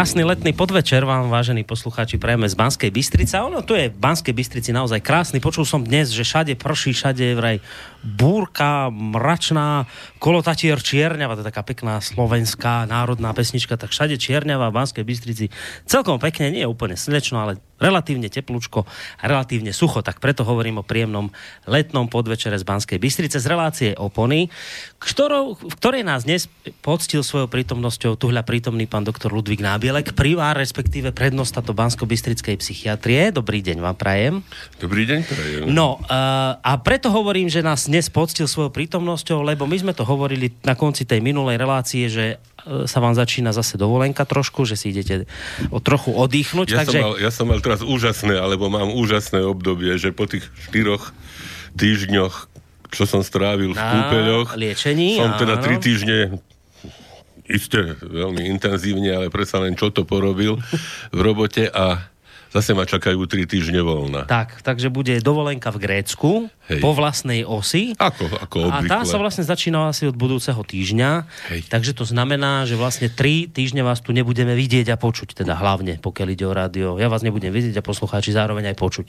Krásny letný podvečer vám, vážení poslucháči, prejeme z Banskej Bystrice. Ono tu je v Banskej Bystrici naozaj krásny. Počul som dnes, že všade prší, všade je vraj búrka, mračná, kolotatier čierňava, to je taká pekná slovenská národná pesnička, tak všade čierňava v Banskej Bystrici. Celkom pekne, nie je úplne slnečno, ale relatívne teplúčko a relatívne sucho, tak preto hovorím o príjemnom letnom podvečere z Banskej Bystrice z relácie Opony, ktorou, v ktorej nás dnes poctil svojou prítomnosťou tuhľa prítomný pán doktor Ludvík Nábielek, privár, respektíve prednosta to Bansko-Bystrickej psychiatrie. Dobrý deň vám prajem. Dobrý deň prajem. No uh, a preto hovorím, že nás dnes poctil svojou prítomnosťou, lebo my sme to hovorili na konci tej minulej relácie, že sa vám začína zase dovolenka trošku, že si idete o trochu oddychnúť. Ja, takže... som mal, ja som mal teraz úžasné, alebo mám úžasné obdobie, že po tých štyroch týždňoch, čo som strávil v kúpeľoch, liečení, som teda áno. tri týždne isté veľmi intenzívne, ale predsa len čo to porobil v robote a zase ma čakajú tri týždne voľna. Tak, takže bude dovolenka v Grécku Hej. po vlastnej osi. Ako, ako A obvykle. tá sa vlastne začína asi od budúceho týždňa. Hej. Takže to znamená, že vlastne tri týždne vás tu nebudeme vidieť a počuť, teda hlavne, pokiaľ ide o rádio. Ja vás nebudem vidieť a poslucháči zároveň aj počuť.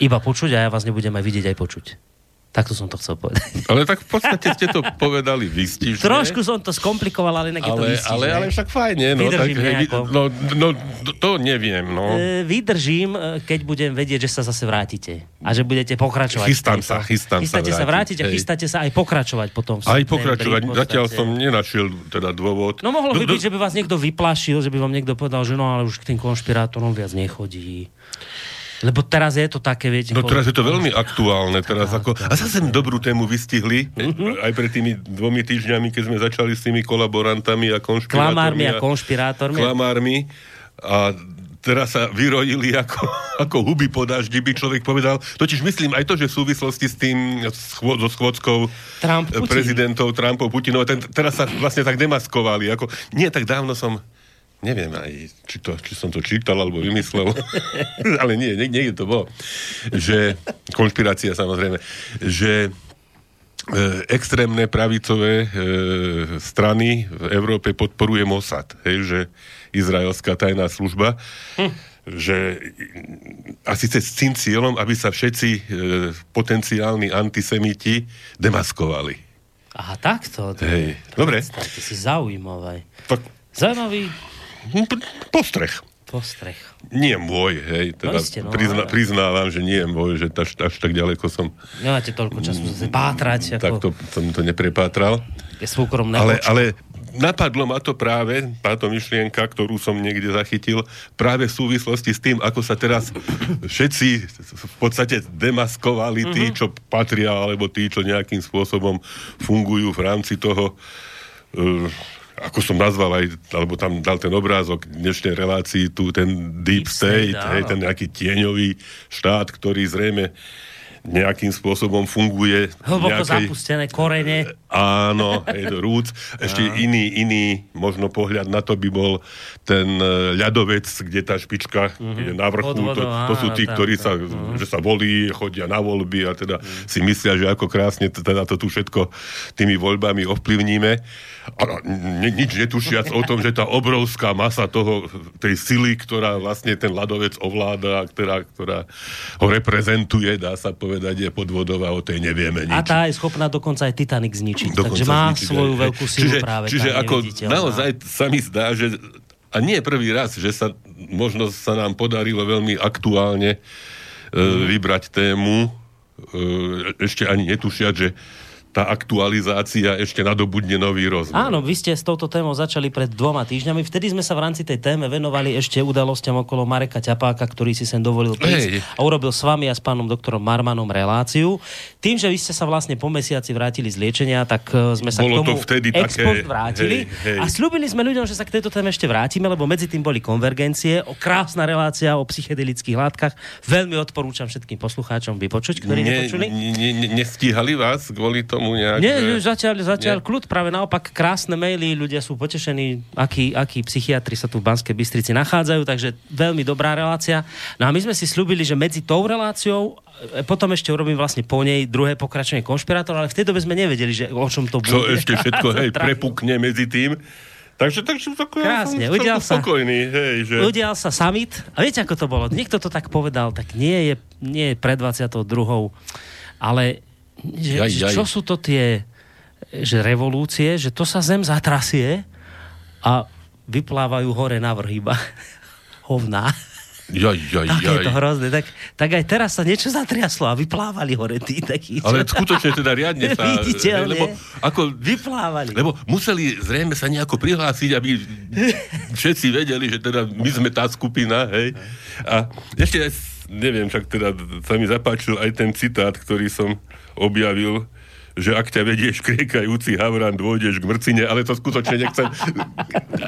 Iba počuť a ja vás nebudem aj vidieť aj počuť. Takto som to chcel povedať. Ale tak v podstate ste to povedali vystižne. Trošku som to skomplikoval, ale inak je to ale, výstižné. ale, ale však fajne, no, tak, Vydržím hej, nejako. no, no, to neviem, no. E, vydržím, e, keď budem vedieť, že sa zase vrátite. A že budete pokračovať. Chystám sa, chystám sa Chystáte sa vrátiť vrátiť, a chystáte sa aj pokračovať potom. v Aj pokračovať, zatiaľ som nenašiel teda dôvod. No mohlo by byť, že by vás niekto vyplašil, že by vám niekto povedal, že no ale už k tým konšpirátorom viac nechodí. Lebo teraz je to také, viete... No teraz je to veľmi aktuálne. Teraz ako, a zase dobrú tému vystihli, Mhm. aj pred tými dvomi týždňami, keď sme začali s tými kolaborantami a konšpirátormi. Klamármi a konšpirátormi. Klamármi. A teraz sa vyrojili ako, ako huby po daždi, by človek povedal. Totiž myslím aj to, že v súvislosti s tým schô, so schôdzkou Trump, Putin. prezidentov Trumpov, Putinov, ten, teraz sa vlastne tak demaskovali. Ako, nie tak dávno som neviem aj, či, to, či som to čítal alebo vymyslel, ale nie, nie, niekde to bolo, že, konšpirácia samozrejme, že e, extrémne pravicové e, strany v Európe podporuje Mossad, hej, že izraelská tajná služba, hm. že a síce s tým cieľom, aby sa všetci e, potenciálni antisemiti demaskovali. Aha, takto. To, Hej, dobre, To si zaujímavé. tak Zaujímavý hm, p- postreh. postreh. Nie môj, hej, teda No iste, no, prizna, ale- priznávam, že nie môj, že až, až tak ďaleko som Nemáte toľko času zase pátrať, ako takto som to neprepátral. je súkromné Ale, ale napadlo ma to práve, táto myšlienka, ktorú som niekde zachytil, práve v súvislosti s tým, ako sa teraz všetci v podstate demaskovali tí, čo patria, alebo tí, čo nejakým spôsobom fungujú v rámci toho eh, ako som nazval aj, alebo tam dal ten obrázok dnešnej relácii, tu ten Deep Deep State, State, hej, ten nejaký tieňový štát, ktorý zrejme nejakým spôsobom funguje. Hlboko nejakej- zapustené korene. Áno, je to rúc. Ešte iný, iný možno pohľad na to by bol ten e, ľadovec, kde tá špička je na vrchu. To, to sú áno, tí, ktorí sa, že sa volí, chodia na voľby a teda si myslia, že ako krásne teda to tu všetko tými voľbami ovplyvníme. A ni- nič netušiac o tom, že tá obrovská masa toho, tej sily, ktorá vlastne ten ľadovec ovláda, ktorá, ktorá ho reprezentuje, dá sa povedať, je podvodová, o tej nevieme nič. A tá je schopná dokonca aj Titanic zničiť. Dokonca takže má zničiť svoju aj- veľkú silu čiže, práve. Čiže ako naozaj sa mi zdá, že a nie prvý raz, že sa možno sa nám podarilo veľmi aktuálne e, vybrať tému, e, ešte ani netušiať, že tá aktualizácia ešte nadobudne nový rozmer. Áno, vy ste s touto témou začali pred dvoma týždňami. Vtedy sme sa v rámci tej téme venovali ešte udalostiam okolo Mareka Ťapáka, ktorý si sem dovolil prísť Hej. a urobil s vami a s pánom doktorom Marmanom reláciu. Tým, že vy ste sa vlastne po mesiaci vrátili z liečenia, tak e, sme sa Bolo k to tomu vtedy ex také- vrátili hej, hej. a slúbili sme ľuďom, že sa k tejto téme ešte vrátime, lebo medzi tým boli konvergencie, o krásna relácia o psychedelických látkach. Veľmi odporúčam všetkým poslucháčom vypočuť, ktorí ne, nepočuli. ne, ne, nestíhali vás kvôli tomu nejak? Nie, že- zatiaľ, zatiaľ Nie. kľud, práve naopak krásne maily, ľudia sú potešení, akí, akí psychiatri sa tu v Banskej Bystrici nachádzajú, takže veľmi dobrá relácia. No a my sme si slúbili, že medzi tou reláciou, e, potom ešte urobím vlastne po nej druhé pokračovanie konšpirátor, ale v tej dobe sme nevedeli, že o čom to bude. čo ešte všetko hej, prepukne medzi tým. Takže, takže ako Krásne, ja som udial sa. spokojný, hej, že... Udial sa summit a viete, ako to bolo? Niekto to tak povedal, tak nie je, nie je pred 22. Ale že, Jaj, jaj. čo sú to tie že revolúcie, že to sa zem zatrasie a vyplávajú hore navrh iba hovná. Jaj, jaj, Tak je jaj. to hrozné. Tak, tak aj teraz sa niečo zatriaslo a vyplávali hore tí takí. Ale to- skutočne teda riadne sa... Viditeľne. Lebo, ako, Vyplávali. lebo museli zrejme sa nejako prihlásiť, aby všetci vedeli, že teda my sme tá skupina, hej. A ešte, neviem, však teda sa mi zapáčil aj ten citát, ktorý som objavil, že ak ťa vedieš kriekajúci havran, dôjdeš k mrcine, ale to skutočne nechcem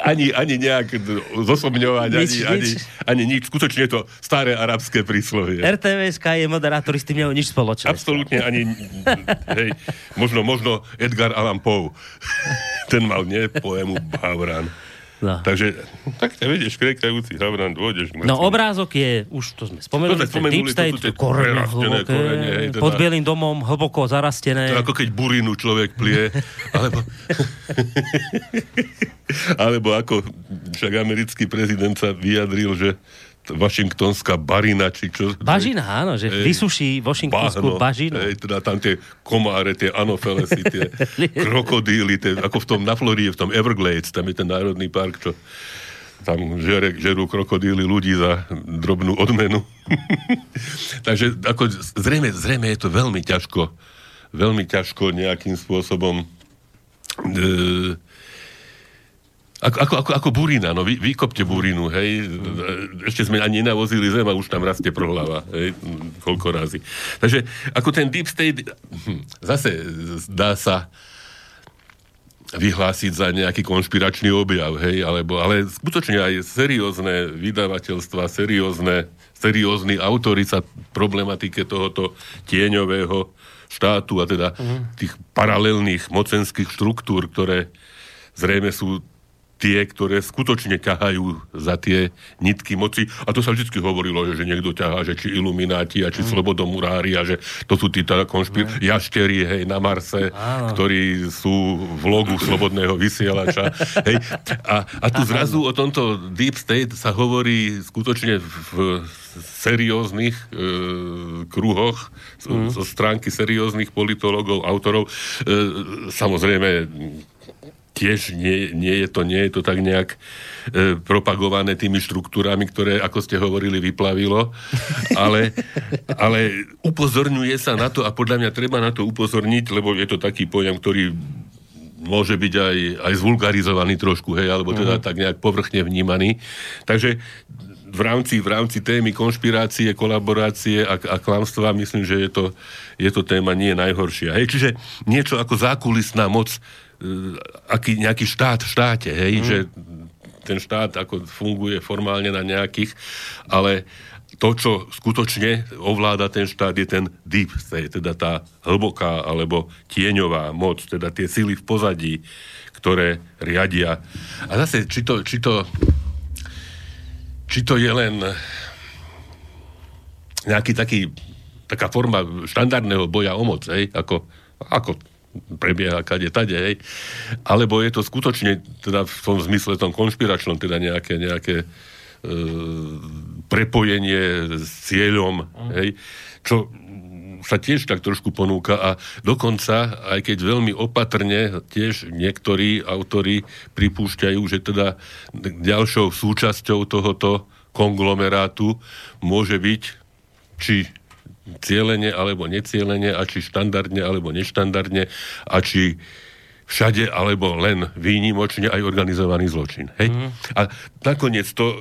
ani, ani nejak zosobňovať, Nič, ani, ani, nič. ani nič. Skutočne je to staré arabské príslovie. RTVSK je moderátor, s tým nemajú nič spoločné. Absolútne ani, hej, možno, možno Edgar Allan Poe. Ten mal, nie, poému Havran. No. Takže, tak ťa vedieš, kriekajúci Havran, dôjdeš k No obrázok je, už to sme spomenuli, To sme ten Deep to State, tie korene hlboké, korene, hej, teda- pod Bielým domom hlboko zarastené. To ako keď burinu človek plie, alebo... alebo ako však americký prezident sa vyjadril, že Washingtonská barina, či čo... Bažina, áno, že Hej. vysuší Washingtonskú bažinu. Hej, teda tam tie komáre, tie anofelesy, tie krokodíly, tie, ako v tom na Floride, v tom Everglades, tam je ten národný park, čo tam žere, žerú krokodíly ľudí za drobnú odmenu. Takže ako zrejme, zrejme je to veľmi ťažko, veľmi ťažko nejakým spôsobom e, ako, ako, ako, ako burina, no vy, vykopte burinu, hej. Ešte sme ani nenavozili zem a už tam rastie prohlava, hej, koľko razy. Takže ako ten deep state, hm, zase dá sa vyhlásiť za nejaký konšpiračný objav, hej, alebo, ale skutočne aj seriózne vydavateľstva, seriózne, seriózni autori sa problematike tohoto tieňového štátu a teda tých paralelných mocenských štruktúr, ktoré zrejme sú tie, ktoré skutočne ťahajú za tie nitky moci. A to sa vždy hovorilo, že, že niekto ťahá, že či ilumináti a či slobodomurári a že to sú tí teda konšpir... jaštery, hej, na Marse, ktorí sú v logu slobodného vysielača. Hej. A, a tu zrazu o tomto Deep State sa hovorí skutočne v serióznych e, kruhoch, mm. zo stránky serióznych politologov, autorov. E, samozrejme, tiež nie, nie, je to, nie je to tak nejak e, propagované tými štruktúrami, ktoré, ako ste hovorili, vyplavilo, ale, ale upozorňuje sa na to a podľa mňa treba na to upozorniť, lebo je to taký pojem, ktorý môže byť aj, aj zvulgarizovaný trošku, hej, alebo teda tak nejak povrchne vnímaný. Takže v rámci, v rámci témy konšpirácie, kolaborácie a, a klamstva myslím, že je to, je to téma nie najhoršia. Hej, čiže niečo ako zákulisná moc, aký nejaký štát v štáte, hej, mm. že ten štát ako funguje formálne na nejakých, ale to, čo skutočne ovláda ten štát, je ten deep state, teda tá hlboká alebo tieňová moc, teda tie sily v pozadí, ktoré riadia. A zase, či to, či to, či to je len nejaký taký, taká forma štandardného boja o moc, hej, ako, ako prebieha kade tade, hej. Alebo je to skutočne teda v tom zmysle tom konšpiračnom, teda nejaké, nejaké e, prepojenie s cieľom, hej, čo sa tiež tak trošku ponúka a dokonca, aj keď veľmi opatrne tiež niektorí autori pripúšťajú, že teda ďalšou súčasťou tohoto konglomerátu môže byť či cieľene alebo necielene a či štandardne alebo neštandardne a či všade alebo len výnimočne aj organizovaný zločin. Hej? Mm. A nakoniec to e,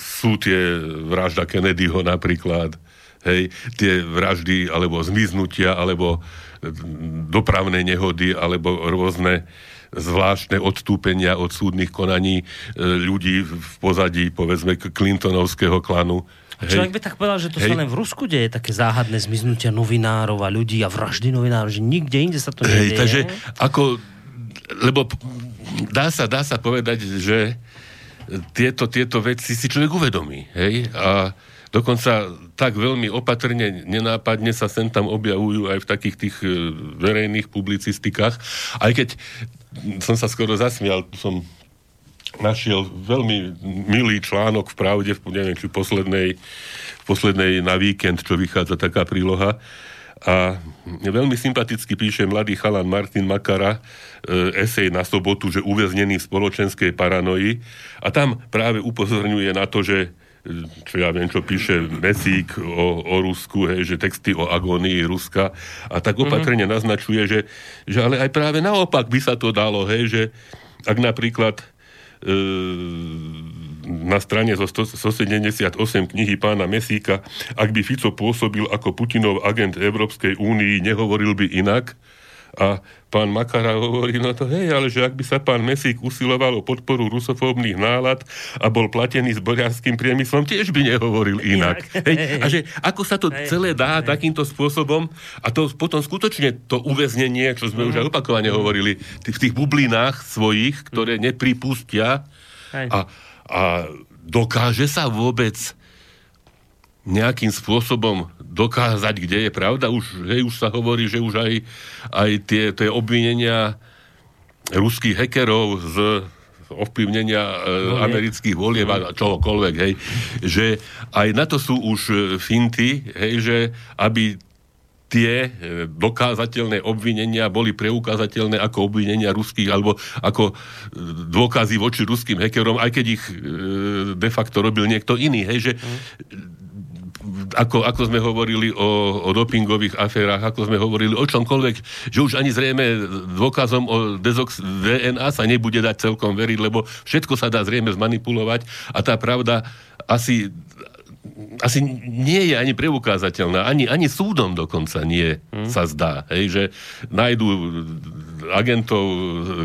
sú tie vražda Kennedyho napríklad, hej, tie vraždy alebo zmiznutia alebo e, dopravné nehody alebo rôzne zvláštne odstúpenia od súdnych konaní e, ľudí v pozadí, povedzme, Clintonovského klanu. Človek by tak povedal, že to Hej. sa len v Rusku deje, také záhadné zmiznutia novinárov a ľudí a vraždy novinárov, že nikde inde sa to Hej, nedieje. takže ako, lebo dá sa, dá sa povedať, že tieto, tieto veci si človek uvedomí, hej, a dokonca tak veľmi opatrne, nenápadne sa sem tam objavujú aj v takých tých e, verejných publicistikách, aj keď som sa skoro zasmial, som našiel veľmi milý článok v Pravde, neviem, či poslednej, poslednej na víkend, čo vychádza taká príloha. A veľmi sympaticky píše mladý chalan Martin Makara e, esej na sobotu, že uväznený v spoločenskej paranoji. A tam práve upozorňuje na to, že čo ja viem, čo píše Mesík o, o Rusku, hej, že texty o agónii Ruska a tak mhm. opatrne mm-hmm. naznačuje, že, že ale aj práve naopak by sa to dalo, hej, že ak napríklad e, na strane zo 178 knihy pána Mesíka, ak by Fico pôsobil ako Putinov agent Európskej únii, nehovoril by inak, a pán Makara hovorí, no to hej, ale že ak by sa pán Mesík usiloval o podporu rusofóbnych nálad a bol platený s boriarským priemyslom, tiež by nehovoril inak. Hej, a že ako sa to celé dá takýmto spôsobom? A to potom skutočne to uväznenie, čo sme už aj opakovane hovorili, v tých bublinách svojich, ktoré nepripustia a, a dokáže sa vôbec nejakým spôsobom dokázať, kde je pravda. Už, hej, už sa hovorí, že už aj, aj tie, tie obvinenia ruských hekerov z ovplyvnenia e, amerických volieb a čohokoľvek, hej, že aj na to sú už e, finty, hej, že aby tie e, dokázateľné obvinenia boli preukázateľné ako obvinenia ruských alebo ako e, dôkazy voči ruským hekerom, aj keď ich de facto robil niekto iný. Hej, že mm ako, ako sme hovorili o, o dopingových aférach, ako sme hovorili o čomkoľvek, že už ani zrejme dôkazom o dezox DNA sa nebude dať celkom veriť, lebo všetko sa dá zrejme zmanipulovať a tá pravda asi asi nie je ani preukázateľná, ani, ani súdom dokonca nie hmm. sa zdá, hej, že nájdú agentov,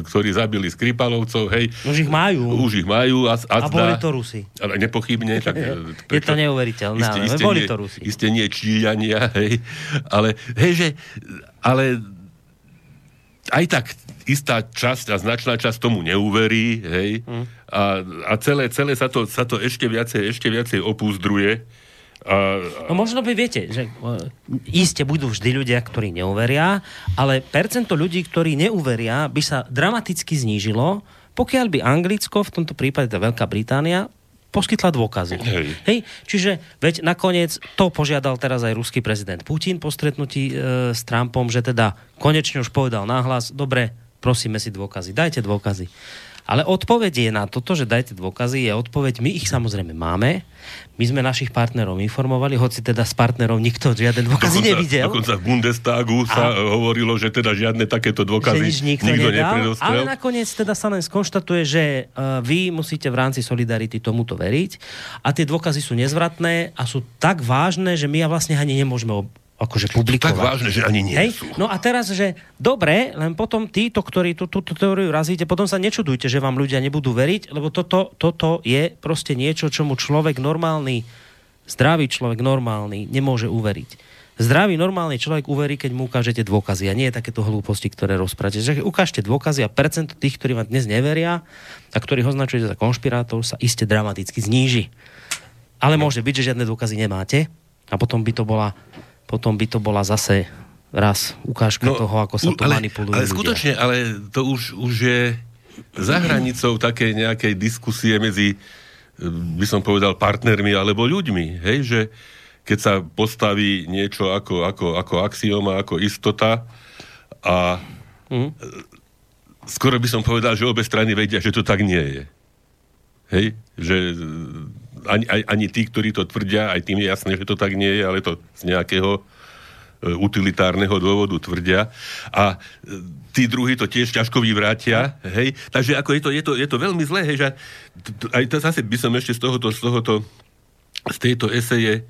ktorí zabili Skripalovcov, hej. Už ich majú. Už ich majú. A, a, a boli to Rusi. Ale nepochybne. Tak, je to neuveriteľné, isté, ale boli nie, to Rusi. Isté nie Číľania, hej. Ale, hej, že, ale aj tak istá časť a značná časť tomu neuverí, hej, mm. a, a celé, celé sa, to, sa to ešte viacej, ešte viacej opúzdruje. A... No možno by viete, že iste budú vždy ľudia, ktorí neuveria, ale percento ľudí, ktorí neuveria, by sa dramaticky znížilo, pokiaľ by Anglicko, v tomto prípade tá Veľká Británia, poskytla dôkazy. Hej. Hej. Čiže veď nakoniec to požiadal teraz aj ruský prezident Putin po stretnutí e, s Trumpom, že teda konečne už povedal náhlas, dobre, prosíme si dôkazy, dajte dôkazy. Ale odpoveď je na toto, že dajte dôkazy, je odpoveď, my ich samozrejme máme, my sme našich partnerov informovali, hoci teda s partnerov nikto žiaden dôkazy dokonca, nevidel. Dokonca v Bundestagu sa a, hovorilo, že teda žiadne takéto dôkazy že nikto, nikto nedal, Ale nakoniec teda sa len skonštatuje, že uh, vy musíte v rámci Solidarity tomuto veriť. A tie dôkazy sú nezvratné a sú tak vážne, že my ja vlastne ani nemôžeme akože publikovať. Tak vážne, že ani nie Hej? sú. No a teraz, že dobre, len potom títo, ktorí túto tú, tú teóriu razíte, potom sa nečudujte, že vám ľudia nebudú veriť, lebo toto, toto je proste niečo, čomu človek normálny, zdravý človek normálny nemôže uveriť. Zdravý, normálny človek uverí, keď mu ukážete dôkazy a nie je takéto hlúposti, ktoré rozprávate. Že ukážte dôkazy a percent tých, ktorí vám dnes neveria a ktorých označujete za konšpirátor, sa iste dramaticky zníži. Ale môže byť, že žiadne dôkazy nemáte a potom by to bola potom by to bola zase raz ukážka no, toho, ako sa tu ale, manipulujú Ale skutočne, ľudia. ale to už, už je za hranicou také nejakej diskusie medzi, by som povedal, partnermi alebo ľuďmi, hej, že keď sa postaví niečo ako, ako, ako axioma, ako istota a mm. skoro by som povedal, že obe strany vedia, že to tak nie je. Hej? Že ani, ani tí, ktorí to tvrdia, aj tým je jasné, že to tak nie je, ale to z nejakého e, utilitárneho dôvodu tvrdia. A e, tí druhí to tiež ťažko vyvrátia, hej. Takže ako je to, je to, je to veľmi zlé, hej, že aj to zase by som ešte z tohoto, z tohoto, z tejto eseje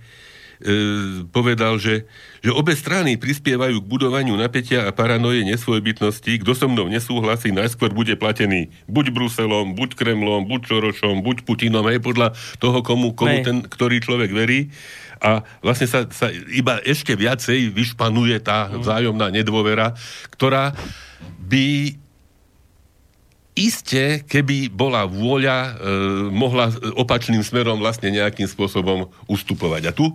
povedal, že, že obe strany prispievajú k budovaniu napätia a paranoje nesvojbytnosti. Kto so mnou nesúhlasí, najskôr bude platený buď Bruselom, buď Kremlom, buď Čorošom, buď Putinom, aj podľa toho, komu, komu ten, ktorý človek verí. A vlastne sa, sa iba ešte viacej vyšpanuje tá mhm. vzájomná nedôvera, ktorá by iste, keby bola vôľa, e, mohla opačným smerom vlastne nejakým spôsobom ustupovať. A tu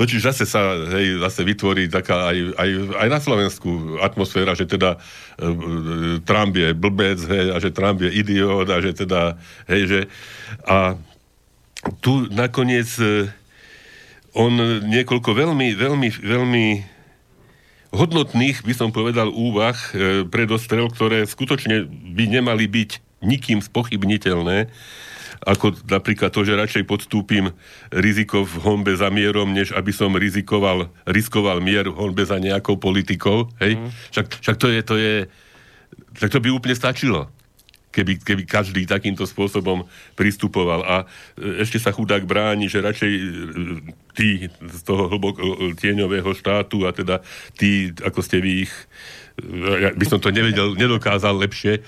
totiž zase sa hej, zase vytvorí taká aj, aj, aj na Slovensku atmosféra, že teda e, Trump je blbec hej, a že Trump je idiot a že teda, hej, že a tu nakoniec e, on niekoľko veľmi, veľmi, veľmi hodnotných, by som povedal, úvah e, predostrel, ktoré skutočne by nemali byť nikým spochybniteľné, ako napríklad to, že radšej podstúpim riziko v honbe za mierom, než aby som rizikoval, riskoval mier v honbe za nejakou politikou. Hej? Mm. Však, však to je, to je, tak to by úplne stačilo keby, keby každý takýmto spôsobom pristupoval. A e, ešte sa chudák bráni, že radšej e, tí z toho hlboko e, tieňového štátu a teda tí, ako ste vy ich ja by som to nevedel, nedokázal lepšie e,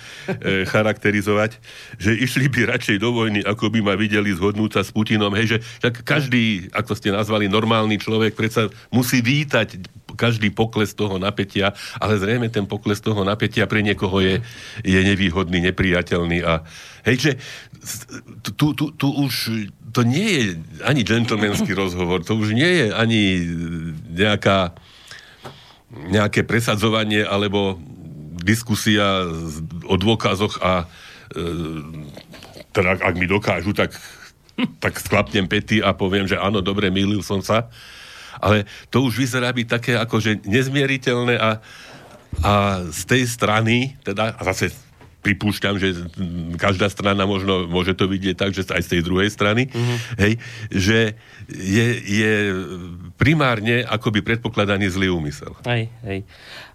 charakterizovať, že išli by radšej do vojny, ako by ma videli zhodnúť sa s Putinom. Hej, že však každý, ako ste nazvali, normálny človek predsa musí vítať každý pokles toho napätia, ale zrejme ten pokles toho napätia pre niekoho je, je nevýhodný, nepriateľný. A hej, že tu, tu, tu už to nie je ani gentlemanský rozhovor, to už nie je ani nejaká nejaké presadzovanie alebo diskusia o dôkazoch a e, teda ak mi dokážu, tak, tak sklapnem pety a poviem, že áno, dobre, mýlil som sa. Ale to už vyzerá byť také akože nezmieriteľné a, a z tej strany, teda, a zase pripúšťam, že každá strana možno môže to vidieť tak, že aj z tej druhej strany, mm-hmm. hej, že je, je primárne akoby predpokladaný zlý úmysel. Hej, hej.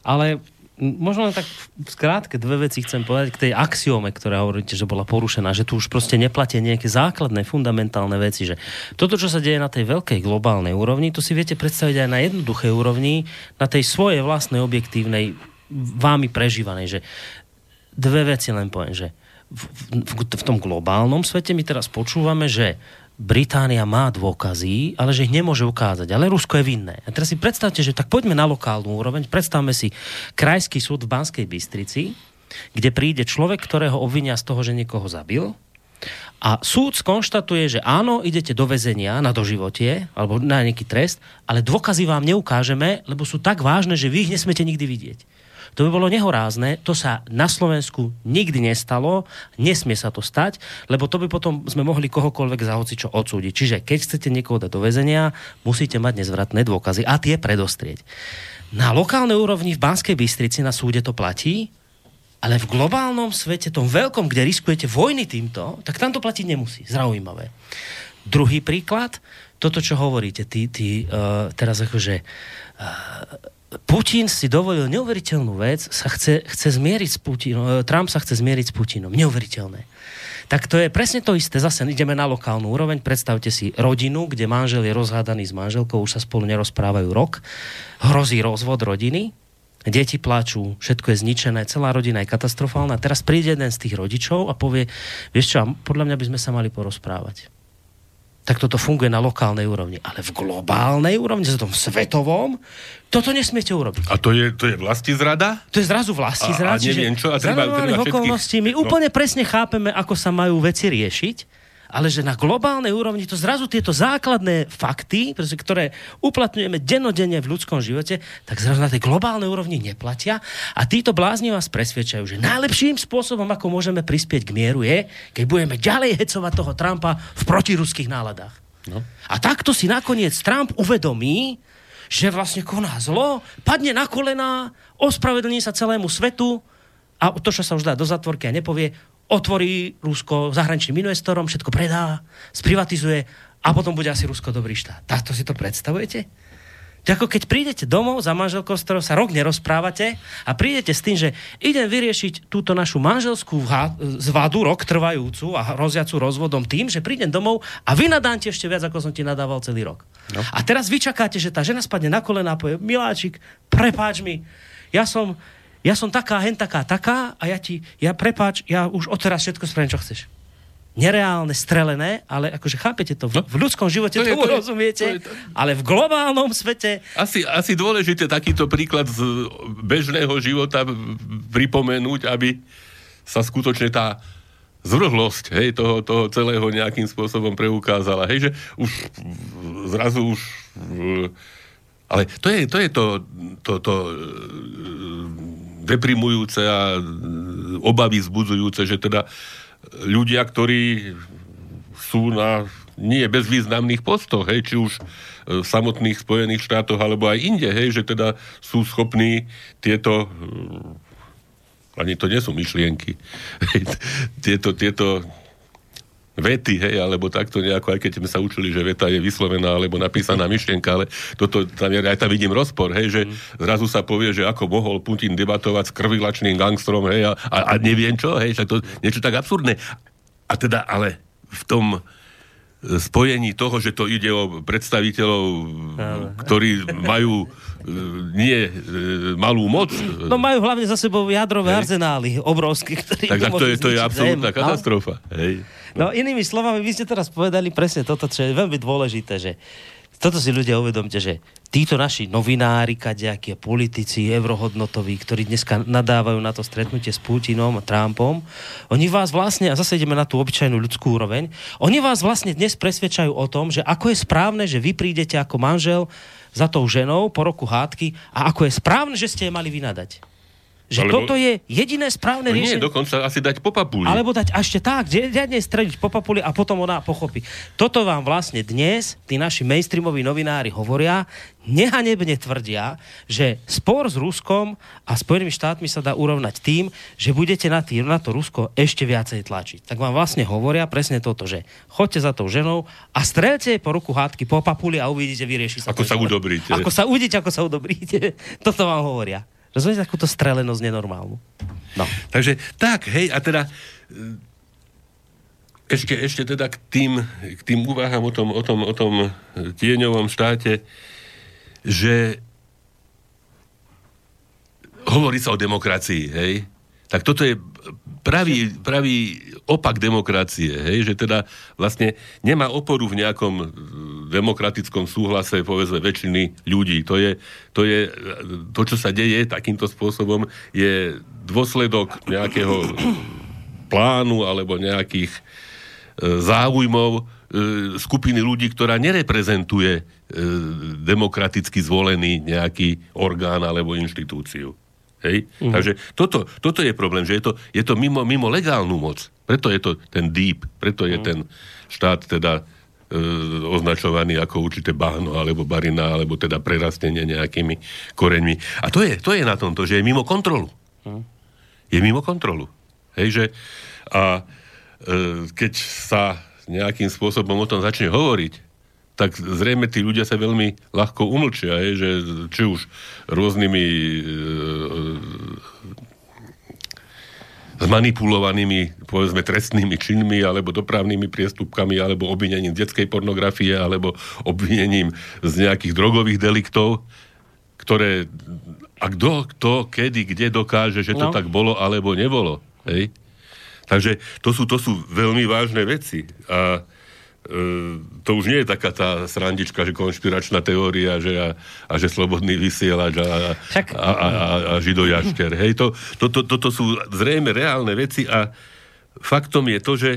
Ale možno tak v skrátke dve veci chcem povedať k tej axiome, ktorá hovoríte, že bola porušená, že tu už proste neplatia nejaké základné, fundamentálne veci, že toto, čo sa deje na tej veľkej globálnej úrovni, to si viete predstaviť aj na jednoduchej úrovni, na tej svojej vlastnej objektívnej vámi prežívanej, že dve veci len poviem, že v, v, v tom globálnom svete my teraz počúvame, že Británia má dôkazy, ale že ich nemôže ukázať. Ale Rusko je vinné. A teraz si predstavte, že tak poďme na lokálnu úroveň. Predstavme si krajský súd v Banskej Bystrici, kde príde človek, ktorého obvinia z toho, že niekoho zabil. A súd skonštatuje, že áno, idete do väzenia na doživotie alebo na nejaký trest, ale dôkazy vám neukážeme, lebo sú tak vážne, že vy ich nesmete nikdy vidieť. To by bolo nehorázne, to sa na Slovensku nikdy nestalo, nesmie sa to stať, lebo to by potom sme mohli kohokoľvek za hoci čo odsúdiť. Čiže keď chcete niekoho dať do väzenia, musíte mať nezvratné dôkazy a tie predostrieť. Na lokálnej úrovni v Banskej Bystrici na súde to platí, ale v globálnom svete, tom veľkom, kde riskujete vojny týmto, tak tam to platiť nemusí. Zaujímavé. Druhý príklad, toto, čo hovoríte, ty, ty uh, teraz akože uh, Putin si dovolil neuveriteľnú vec, sa chce, chce zmieriť s Putinom, e, Trump sa chce zmieriť s Putinom. Neuveriteľné. Tak to je presne to isté. Zase ideme na lokálnu úroveň. Predstavte si rodinu, kde manžel je rozhádaný s manželkou, už sa spolu nerozprávajú rok. Hrozí rozvod rodiny, deti plačú, všetko je zničené, celá rodina je katastrofálna. Teraz príde jeden z tých rodičov a povie, vieš čo, podľa mňa by sme sa mali porozprávať tak toto funguje na lokálnej úrovni. Ale v globálnej úrovni, v tom svetovom, toto nesmiete urobiť. A to je, to je vlasti zrada? To je zrazu vlasti zrada. A, a neviem čo, a treba, treba okolností my no. úplne presne chápeme, ako sa majú veci riešiť ale že na globálnej úrovni to zrazu tieto základné fakty, ktoré uplatňujeme dennodenne v ľudskom živote, tak zrazu na tej globálnej úrovni neplatia a títo blázni vás presvedčajú, že najlepším spôsobom, ako môžeme prispieť k mieru je, keď budeme ďalej hecovať toho Trumpa v protiruských náladách. No. A takto si nakoniec Trump uvedomí, že vlastne koná zlo, padne na kolená, ospravedlní sa celému svetu a to, čo sa už dá do zatvorky a nepovie, otvorí Rusko zahraničným investorom, všetko predá, sprivatizuje a potom bude asi Rusko dobrý štát. Takto si to predstavujete? To ako keď prídete domov za manželkou, s ktorou sa rok nerozprávate a prídete s tým, že idem vyriešiť túto našu manželskú zvadu, rok trvajúcu a hroziacu rozvodom tým, že prídem domov a vy nadánte ešte viac, ako som ti nadával celý rok. No. A teraz vy čakáte, že tá žena spadne na kolena a povie, miláčik, prepáč mi, ja som, ja som taká, hen taká, taká a ja ti, ja prepáč, ja už odteraz všetko spravím, čo chceš. Nereálne, strelené, ale akože chápete to, v, no, v ľudskom živote to, to, to rozumiete, to je, to... ale v globálnom svete... Asi, asi dôležité takýto príklad z bežného života pripomenúť, aby sa skutočne tá zvrhlosť hej, toho, toho celého nejakým spôsobom preukázala. Hej, že už zrazu už... Ale to je to, je to, to, to e, deprimujúce a obavy zbudzujúce, že teda ľudia, ktorí sú na nie bezvýznamných postoch, hej, či už v samotných Spojených štátoch alebo aj inde, hej, že teda sú schopní tieto ani to nie sú myšlienky. tieto, tieto vety, hej, alebo takto nejako, aj keď sme sa učili, že veta je vyslovená alebo napísaná myšlienka, ale toto, tam, aj tam vidím rozpor, hej, že mm. zrazu sa povie, že ako mohol Putin debatovať s krvilačným gangstrom, hej, a, a, a neviem čo, hej, však to niečo tak absurdné. A teda, ale v tom spojení toho, že to ide o predstaviteľov, ktorí majú nie e, malú moc. No majú hlavne za sebou jadrové hej. arzenály obrovské, ktoré... Tak, tak to, je, to je absolútna zem. katastrofa. Hej. No inými slovami, vy ste teraz povedali presne toto, čo je veľmi dôležité, že toto si ľudia uvedomte, že títo naši novinári, kadejakí politici, eurohodnotoví, ktorí dneska nadávajú na to stretnutie s Putinom a Trumpom, oni vás vlastne, a zase ideme na tú obyčajnú ľudskú úroveň, oni vás vlastne dnes presvedčajú o tom, že ako je správne, že vy prídete ako manžel za tou ženou po roku hádky a ako je správne, že ste jej mali vynadať. Že Alebo... toto je jediné správne no riešenie. Nie, dokonca asi dať po papuli. Alebo dať ešte tak, riadne strediť po papuli a potom ona pochopí. Toto vám vlastne dnes tí naši mainstreamoví novinári hovoria, nehanebne tvrdia, že spor s Ruskom a Spojenými štátmi sa dá urovnať tým, že budete na, tý, na to Rusko ešte viacej tlačiť. Tak vám vlastne hovoria presne toto, že chodte za tou ženou a strelte po ruku hádky po papuli a uvidíte, vyrieši sa. Ako sa udobríte. Ako sa uvidíte, ako sa udobríte. Toto vám hovoria. Rozumiete takúto strelenosť nenormálnu? No. Takže tak, hej, a teda e, ešte, ešte teda k tým, k tým úvahám o tom, o, tom, o tom tieňovom štáte, že hovorí sa o demokracii, hej? Tak toto je pravý, pravý opak demokracie, hej, že teda vlastne nemá oporu v nejakom e, demokratickom súhlase, povedzme, väčšiny ľudí. To je, to je, to, čo sa deje takýmto spôsobom, je dôsledok nejakého plánu alebo nejakých e, záujmov e, skupiny ľudí, ktorá nereprezentuje demokraticky zvolený nejaký orgán alebo inštitúciu. Hej? Mm. Takže toto, toto je problém, že je to, je to mimo, mimo legálnu moc. Preto je to ten deep, preto je mm. ten štát teda e, označovaný ako určité bahno alebo barina, alebo teda prerastenie nejakými koreňmi. A to je, to je na tomto, že je mimo kontrolu. Mm. Je mimo kontrolu. Hej, že a e, keď sa nejakým spôsobom o tom začne hovoriť, tak zrejme tí ľudia sa veľmi ľahko umlčia, je, že či už rôznymi e, zmanipulovanými, povedzme, trestnými činmi, alebo dopravnými priestupkami, alebo obvinením detskej pornografie, alebo obvinením z nejakých drogových deliktov, ktoré a kto, kto, kedy, kde dokáže, že to no. tak bolo, alebo nebolo. Hej? Takže to sú, to sú veľmi vážne veci. A E, to už nie je taká tá srandička, že konšpiračná teória že a, a že slobodný vysielač a, Však... a, a, a, a židojašter. Hej, to, to, to, toto sú zrejme reálne veci a faktom je to, že,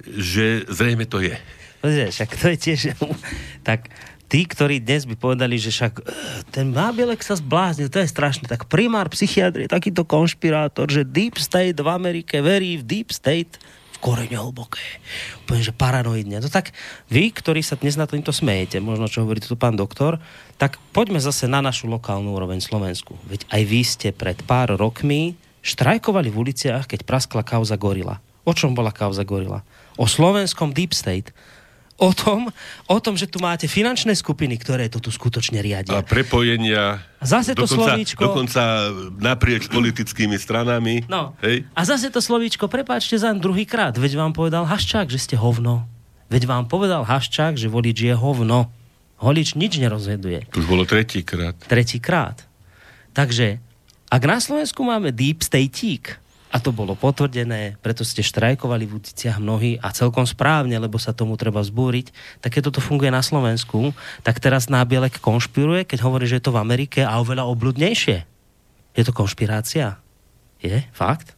že zrejme to je. Však to je tiež... tak tí, ktorí dnes by povedali, že však e, ten Mábielek sa zbláznil, to je strašné, tak primár psychiatrie, takýto konšpirátor, že Deep State v Amerike verí v Deep State, korene hlboké. Úplne, že paranoidne. No tak vy, ktorí sa dnes na to smejete, možno čo hovorí tu pán doktor, tak poďme zase na našu lokálnu úroveň Slovensku. Veď aj vy ste pred pár rokmi štrajkovali v uliciach, keď praskla kauza Gorila. O čom bola kauza Gorila? O slovenskom Deep State o tom, o tom, že tu máte finančné skupiny, ktoré to tu skutočne riadia. A prepojenia. A zase to dokonca, slovíčko... Dokonca naprieč politickými stranami. No. Hej? A zase to slovíčko, prepáčte za druhýkrát, veď vám povedal Haščák, že ste hovno. Veď vám povedal Haščák, že volič je hovno. Holič nič nerozhoduje. To už bolo tretíkrát. Tretíkrát. Takže, ak na Slovensku máme deep state a to bolo potvrdené, preto ste štrajkovali v uliciach mnohí a celkom správne, lebo sa tomu treba vzbúriť. Tak keď toto funguje na Slovensku, tak teraz Nábielek konšpiruje, keď hovorí, že je to v Amerike a oveľa obľudnejšie. Je to konšpirácia? Je? Fakt?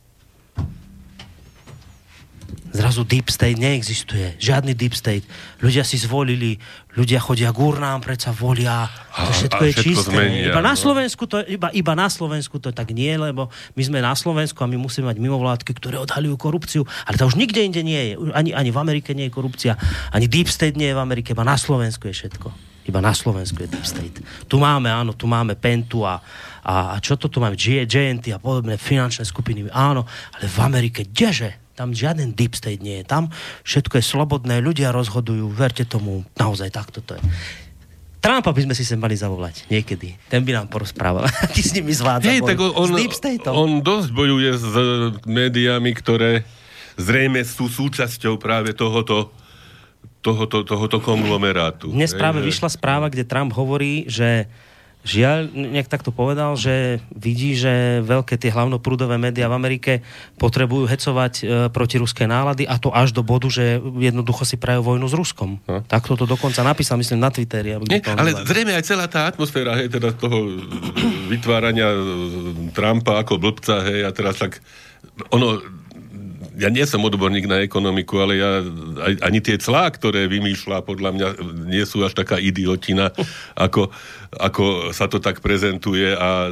Zrazu deep state neexistuje. Žiadny deep state. Ľudia si zvolili, ľudia chodia k urnám, predsa volia. To všetko a je všetko čisté. zmenia, iba, na no. Slovensku to, iba, iba na Slovensku to tak nie, lebo my sme na Slovensku a my musíme mať mimovládky, ktoré odhalujú korupciu. Ale to už nikde inde nie je. Ani, ani v Amerike nie je korupcia. Ani deep state nie je v Amerike. Iba na Slovensku je všetko. Iba na Slovensku je deep state. Tu máme, áno, tu máme Pentu a, a, a čo to tu máme? GNT a podobné finančné skupiny. Áno, ale v Amerike, kdeže? Tam žiaden deep state nie je. Tam všetko je slobodné, ľudia rozhodujú, verte tomu, naozaj takto to je. Trumpa by sme si sem mali zavolať niekedy. Ten by nám porozprával. Aký s nimi zvládza Hej, tak on, on dosť bojuje s e, médiami, ktoré zrejme sú súčasťou práve tohoto, tohoto, tohoto konglomerátu. Dnes práve vyšla správa, kde Trump hovorí, že žiaľ, nejak takto povedal, že vidí, že veľké tie hlavnoprúdové médiá v Amerike potrebujú hecovať e, proti ruské nálady a to až do bodu, že jednoducho si prajú vojnu s Ruskom. No. Takto to dokonca napísal, myslím, na Twitteri. Nie, ale dal. zrejme aj celá tá atmosféra, hej, teda toho vytvárania e, Trumpa ako blbca, hej, a teraz tak, ono, ja nie som odborník na ekonomiku, ale ja, aj, ani tie clá, ktoré vymýšľa, podľa mňa nie sú až taká idiotina, ako, ako sa to tak prezentuje a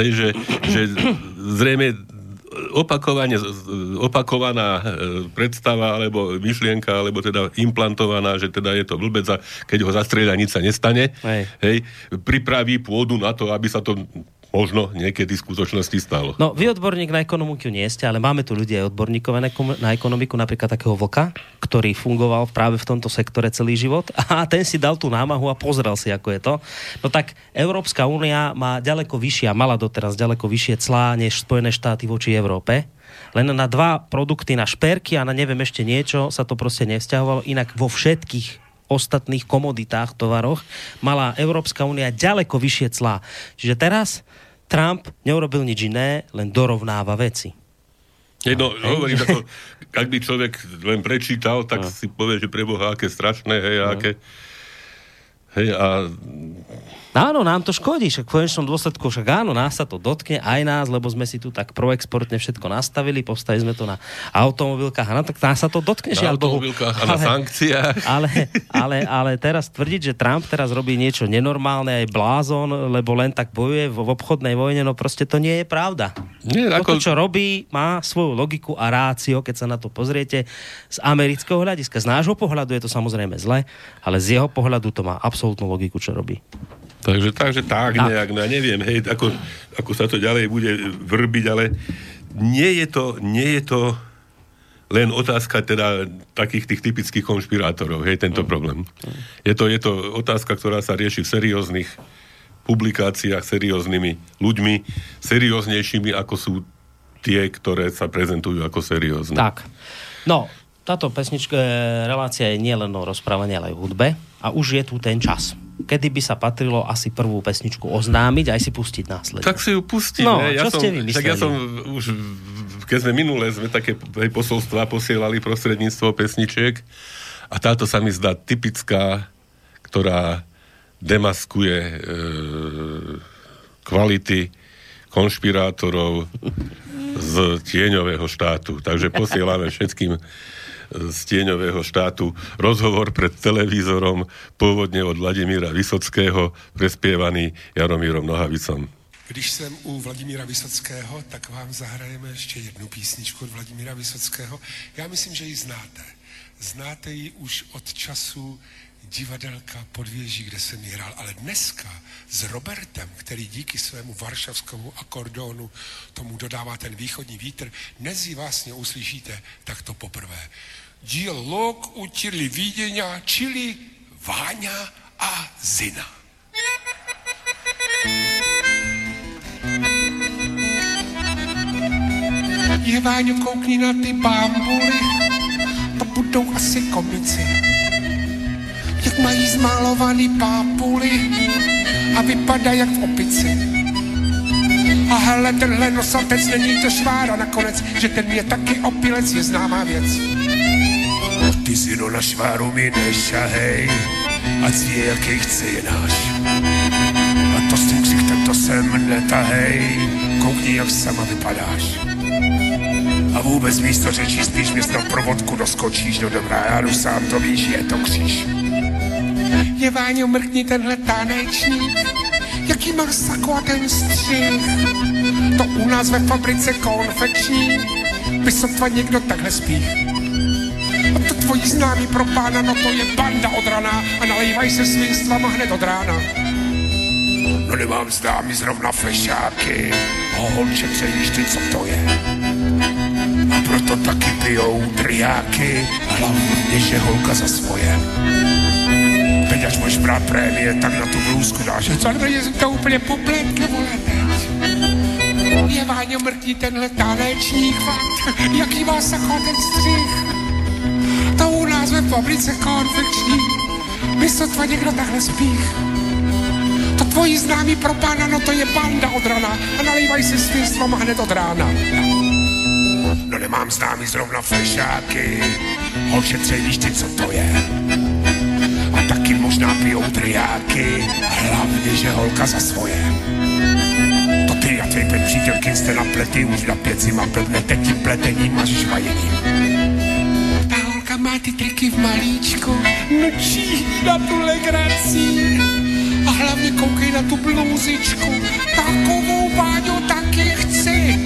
hej, že, že zrejme opakovane, opakovaná e, predstava alebo myšlienka, alebo teda implantovaná, že teda je to blbec a keď ho zastrieľa, nič sa nestane. Hej. Hej, pripraví pôdu na to, aby sa to možno niekedy v skutočnosti stalo. No, vy odborník na ekonomiku nie ste, ale máme tu ľudia aj odborníkov na ekonomiku, napríklad takého Vlka, ktorý fungoval práve v tomto sektore celý život a ten si dal tú námahu a pozrel si, ako je to. No tak Európska únia má ďaleko vyššie, a mala doteraz ďaleko vyššie clá než Spojené štáty voči Európe. Len na dva produkty, na šperky a na neviem ešte niečo sa to proste nevzťahovalo. Inak vo všetkých ostatných komoditách, tovaroch, mala Európska únia ďaleko vyššie clá. Čiže teraz Trump neurobil nič iné, len dorovnáva veci. Hej, no, hovorím, ako, ak by človek len prečítal, tak si povie, že preboha, aké strašné, hej, a aké... Hej, a Áno, nám to škodí, však v konečnom dôsledku, však áno, nás sa to dotkne, aj nás, lebo sme si tu tak proexportne všetko nastavili, postavili sme to na automobilkách, áno, tak nás sa to dotkne, na žiaľ Bohu. a na sankciách. Ale, ale, ale teraz tvrdiť, že Trump teraz robí niečo nenormálne, aj blázon, lebo len tak bojuje v, obchodnej vojne, no proste to nie je pravda. Nie, Toto, ako- čo robí, má svoju logiku a rácio, keď sa na to pozriete z amerického hľadiska. Z nášho pohľadu je to samozrejme zle, ale z jeho pohľadu to má absolútnu logiku, čo robí. Takže, takže tak, Tak. nejak, no neviem, hej, ako, ako sa to ďalej bude vrbiť, ale nie je to, nie je to len otázka teda takých tých typických konšpirátorov, hej, tento problém. Je to, je to otázka, ktorá sa rieši v serióznych publikáciách, serióznymi ľuďmi, serióznejšími, ako sú tie, ktoré sa prezentujú ako seriózne. Tak. No, táto pesnička, relácia je nielen o rozprávaní, ale aj o hudbe. A už je tu ten čas. Kedy by sa patrilo asi prvú pesničku oznámiť a aj si pustiť následne. Tak si ju pustíme. No, ja čo som, ste vymysleli? Tak ja som už, keď sme minule, sme také posolstva posielali prostredníctvo pesničiek a táto sa mi zdá typická, ktorá demaskuje e, kvality konšpirátorov z tieňového štátu. Takže posielame všetkým z tieňového štátu rozhovor pred televízorom pôvodne od Vladimíra Vysockého, prespievaný Jaromírom Nohavicom. Když jsem u Vladimíra Vysockého, tak vám zahrajeme ještě jednu písničku od Vladimíra Vysockého. Já myslím, že ji znáte. Znáte ji už od času divadelka pod věží, kde jsem ji hrál. Ale dneska s Robertem, který díky svému varšavskému akordonu tomu dodává ten východní vítr, dnes ji vlastně uslyšíte takto poprvé. Dialog učili Vídeňa, čili Váňa a Zina. Je Váňo, koukni na ty bambuly, to budou asi komici. Mají zmalovaný pápuly a vypadá jak v opici. A hele, tenhle nosatec není to švára nakonec, že ten je taky opilec, je známá věc. Ty si no na šváru mi nešahej, ať je jaký chce je náš. A to s tím ksichtem to sem netahej, koukni, jak sama vypadáš. A vůbec místo řečí spíš mě snad pro vodku doskočíš, no dobrá, já jdu sám, to víš, je to kříž. Je Váňo, mrkni tenhle tanečník, jaký má sako a ten střih. To u nás ve fabrice konfekční, by sotva někdo takhle spí. A to tvojí známý pro pána, no to je banda od rana a nalejvaj se svinstvama hned od rána. No nemám známý zrovna fešáky, holče, přejíš ty, co to je. A proto taky pijou triáky, hlavně, že holka za svoje. Teď až máš brát prémie, tak na tu blůzku dáš. Co, ale jsem to úplně popletl, vole, teď. Je Váňo mrtí tenhle tanečník, fakt, jaký má sako ten střih. To u nás ve fabrice konfekční, by sotva někdo takhle spích. To tvoji známí pro pána, no to je banda od rana a nalejvaj si svinstvama hned od rána. No nemám známý zrovna fešáky, holče, víš ty, co to je. Taky možná pijou triáky, hlavně, že holka za svoje. To ty a tvej pet přítelky jste na plety, už na pěci má blbnete tím pletením a žvajením. Ta holka má ty triky v malíčku, mlčí na tu legraci. A hlavně koukej na tu blůzičku, takovou Váňu taky chci.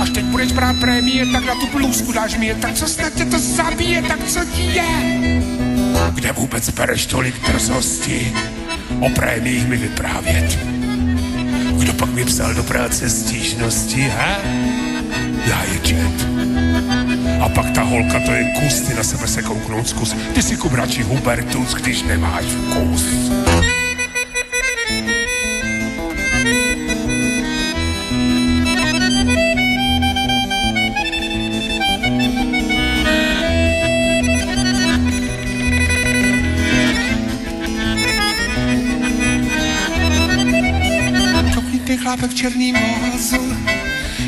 Až teď budeš brát prémie, tak na tu blůzku dáš mě, tak co snad tě to zabije, tak co ti je? Kde vůbec bereš tolik drzosti o prémiích mi vyprávět? Kdo pak mi psal do práce stížnosti, ha? Já je čet. A pak ta holka, to je kus, ty na sebe se kouknout zkus. Ty si kup radši Hubertus, když nemáš vkus. Chlápek v černým vozu,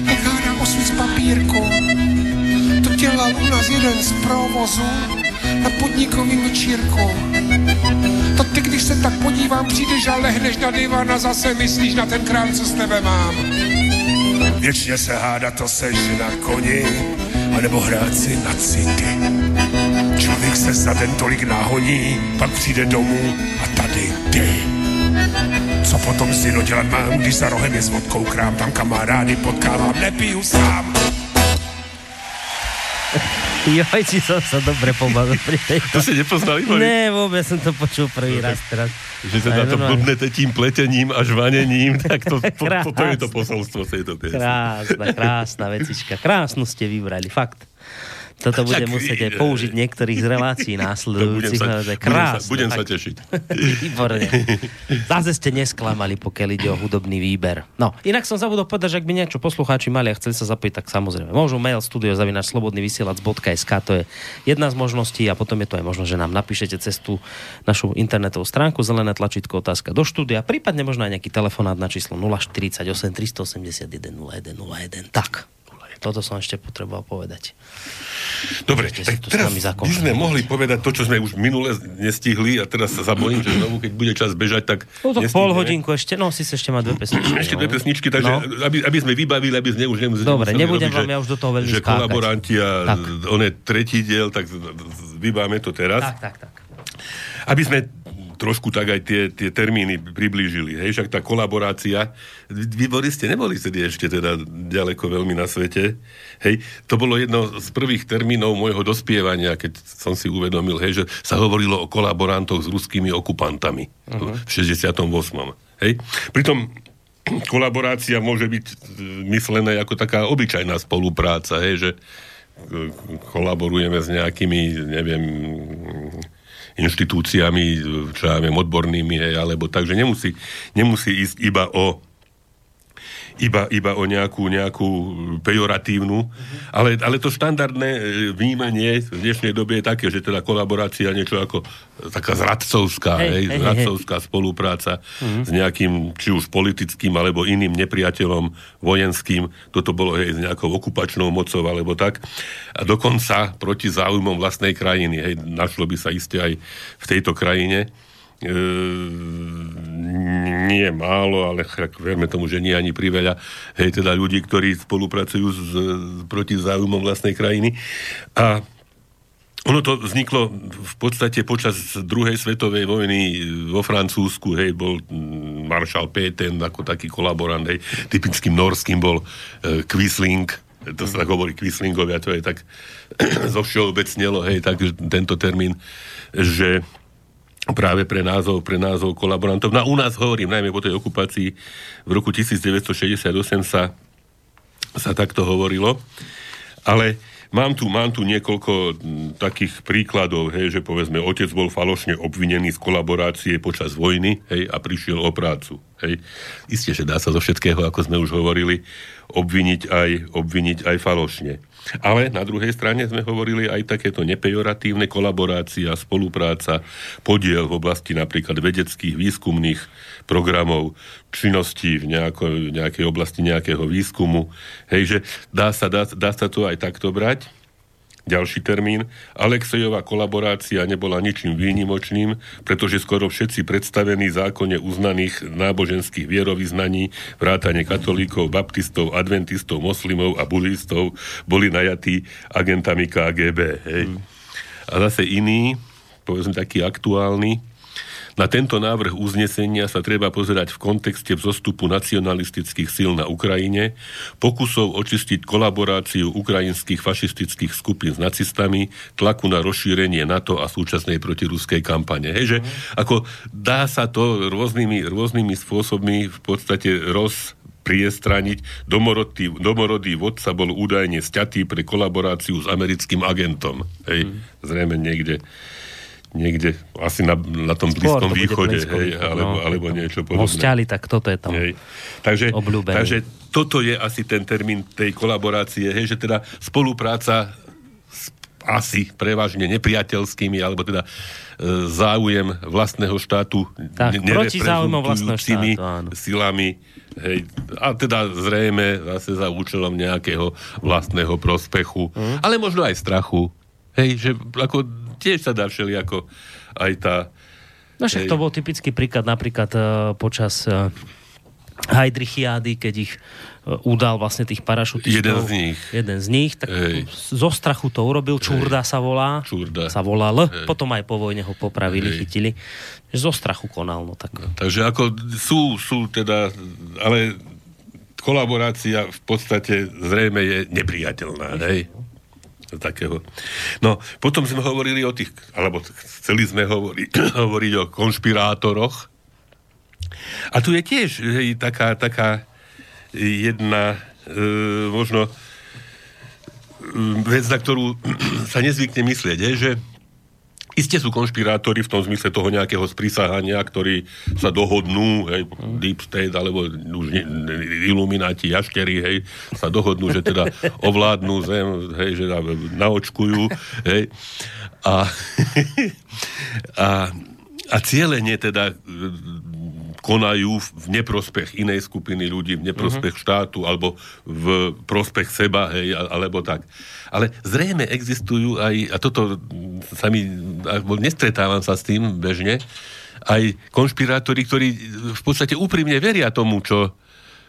jak hádá osud z papírku. To dělal u nás jeden z provozu na podnikovým večírku. To ty, když se tak podívám, přijdeš a lehneš na divan a zase myslíš na ten krám, co s tebe mám. Věčně se háda, to seš na koni, anebo hrát si na city. Člověk se za den tolik nahoní, pak přijde domů a tady ty. Co potom si dělat mám, když za rohem je s vodkou krám, tam kamarády potkávám, nepiju sám. Joj, či som sa dobre pobavil pri tejto. To si nepoznali, Boris? Ne, vôbec som to počul prvý raz teraz. Že sa na to blbnete tým pletením a žvanením, tak to, to, to, to je to posolstvo tejto piesne. Krásna, krásna vecička. Krásnu ste vybrali, fakt. Toto budem musieť aj použiť niektorých z relácií To budem následujúcich. sa, naozaj budem sa, krásne. budem sa tešiť. Výborne. Zase ste nesklamali, pokiaľ ide o hudobný výber. No, inak som zabudol povedať, že ak by niečo poslucháči mali a chceli sa zapojiť, tak samozrejme. Môžu mail studiozavinačslobodnyvysielac.sk to je jedna z možností a potom je to aj možno, že nám napíšete cez tú našu internetovú stránku zelené tlačítko otázka do štúdia, prípadne možno aj nejaký telefonát na číslo 048 381 0101. Tak, toto som ešte potreboval povedať. Dobre, Ešte tak teraz by sme mohli povedať to, čo sme už minule nestihli a teraz sa zabojím, že znovu, keď bude čas bežať, tak No nestihneme. pol hodinku ešte, no si ešte má dve pesničky. Ešte dve no. pesničky, takže No. aby, aby sme vybavili, aby sme už nemuseli Dobre, nebudem robiť, vám ja už do toho veľmi že skákať. kolaboranti a Tak. on je tretí diel, tak vybáme to teraz. Tak, tak, tak. Aby sme trošku tak aj tie, tie termíny priblížili. Hej, však tá kolaborácia, vy, Boris, ste neboli vtedy ešte teda ďaleko veľmi na svete. Hej, to bolo jedno z prvých termínov môjho dospievania, keď som si uvedomil, hej, že sa hovorilo o kolaborantoch s ruskými okupantami uh-huh. v 68. Hej, pritom kolaborácia môže byť e, myslená ako taká obyčajná spolupráca, hej, že e, kolaborujeme s nejakými, neviem, inštitúciami, čo ja viem, odbornými, hej, alebo takže nemusí, nemusí ísť iba o iba, iba o nejakú, nejakú pejoratívnu, ale, ale to štandardné e, vnímanie v dnešnej dobe je také, že teda kolaborácia niečo ako e, taká zradcovská, Hej, hej, hej, hej, zradcovská spolupráca s nejakým, či už politickým, alebo iným nepriateľom vojenským, toto bolo hej, s nejakou okupačnou mocou, alebo tak. A dokonca proti záujmom vlastnej krajiny, hej, našlo by sa iste aj v tejto krajine e, nie málo, ale chak, verme tomu, že nie ani priveľa, hej, teda ľudí, ktorí spolupracujú s, proti záujmom vlastnej krajiny. A ono to vzniklo v podstate počas druhej svetovej vojny vo Francúzsku, hej, bol mm, maršal Péten ako taký kolaborant, hej, typickým norským bol e, Quisling, to sa tak hovorí Quislingovia, to je tak zo všeobecnelo, hej, tak tento termín, že práve pre názov, pre názov kolaborantov. No u nás hovorím, najmä po tej okupácii v roku 1968 sa, sa takto hovorilo, ale Mám tu, mám tu niekoľko takých príkladov, hej, že povedzme, otec bol falošne obvinený z kolaborácie počas vojny hej, a prišiel o prácu. Hej. Isté, že dá sa zo všetkého, ako sme už hovorili, obviniť aj, obviniť aj falošne. Ale na druhej strane sme hovorili aj takéto nepejoratívne kolaborácia, spolupráca, podiel v oblasti napríklad vedeckých, výskumných programov, činností v nejako, nejakej oblasti nejakého výskumu. Hej, že dá sa, dá, dá sa to aj takto brať. Ďalší termín. Alexejová kolaborácia nebola ničím výnimočným, pretože skoro všetci predstavení zákonne uznaných náboženských vierovýznaní, vrátane katolíkov, baptistov, adventistov, moslimov a budistov, boli najatí agentami KGB. Hej. Mm. A zase iný, povedzme taký aktuálny, na tento návrh uznesenia sa treba pozerať v kontexte vzostupu nacionalistických síl na Ukrajine, pokusov očistiť kolaboráciu ukrajinských fašistických skupín s nacistami, tlaku na rozšírenie NATO a súčasnej protiruskej kampane. Hej, že ako dá sa to rôznymi, rôznymi spôsobmi v podstate roz, priestraniť. Domorodý, domorodý vodca bol údajne sťatý pre kolaboráciu s americkým agentom. Hej, mm. zrejme niekde niekde asi na, na tom Blízkom východe, hej, alebo, no, alebo niečo podobné. Hostiali, tak toto je tam hej. takže, takže toto je asi ten termín tej kolaborácie, hej, že teda spolupráca s asi prevažne nepriateľskými, alebo teda e, záujem vlastného štátu tak, proti záujmom vlastného štátu, áno. silami Hej, a teda zrejme zase za účelom nejakého vlastného prospechu, mm. ale možno aj strachu. Hej, že ako tiež sa dá ako aj tá... No však to bol typický príklad napríklad uh, počas uh, Heidrichiády, keď ich uh, udal vlastne tých parašutistov. Jeden z nich. Jeden z nich, tak Hej. zo strachu to urobil, Čurda Hej. sa volá. Čurda. Sa volal, Hej. potom aj po vojne ho popravili, Hej. chytili. Zo strachu konal, no tak. No, takže ako sú, sú teda, ale kolaborácia v podstate zrejme je nepriateľná, hej? Takého. No, potom sme hovorili o tých, alebo chceli sme hovoriť, hovoriť o konšpirátoroch. A tu je tiež hej, taká, taká jedna e, možno e, vec, na ktorú sa nezvykne myslieť, je, že Isté sú konšpirátori v tom zmysle toho nejakého sprísahania, ktorí sa dohodnú, hej, Deep State, alebo už ilumináti, jaštery, hej, sa dohodnú, že teda ovládnu zem, hej, že naočkujú, hej. A, a, a cieľenie teda konajú v neprospech inej skupiny ľudí, v neprospech uh-huh. štátu alebo v prospech seba, hej, alebo tak. Ale zrejme existujú aj, a toto sa mi, nestretávam sa s tým bežne, aj konšpirátori, ktorí v podstate úprimne veria tomu, čo,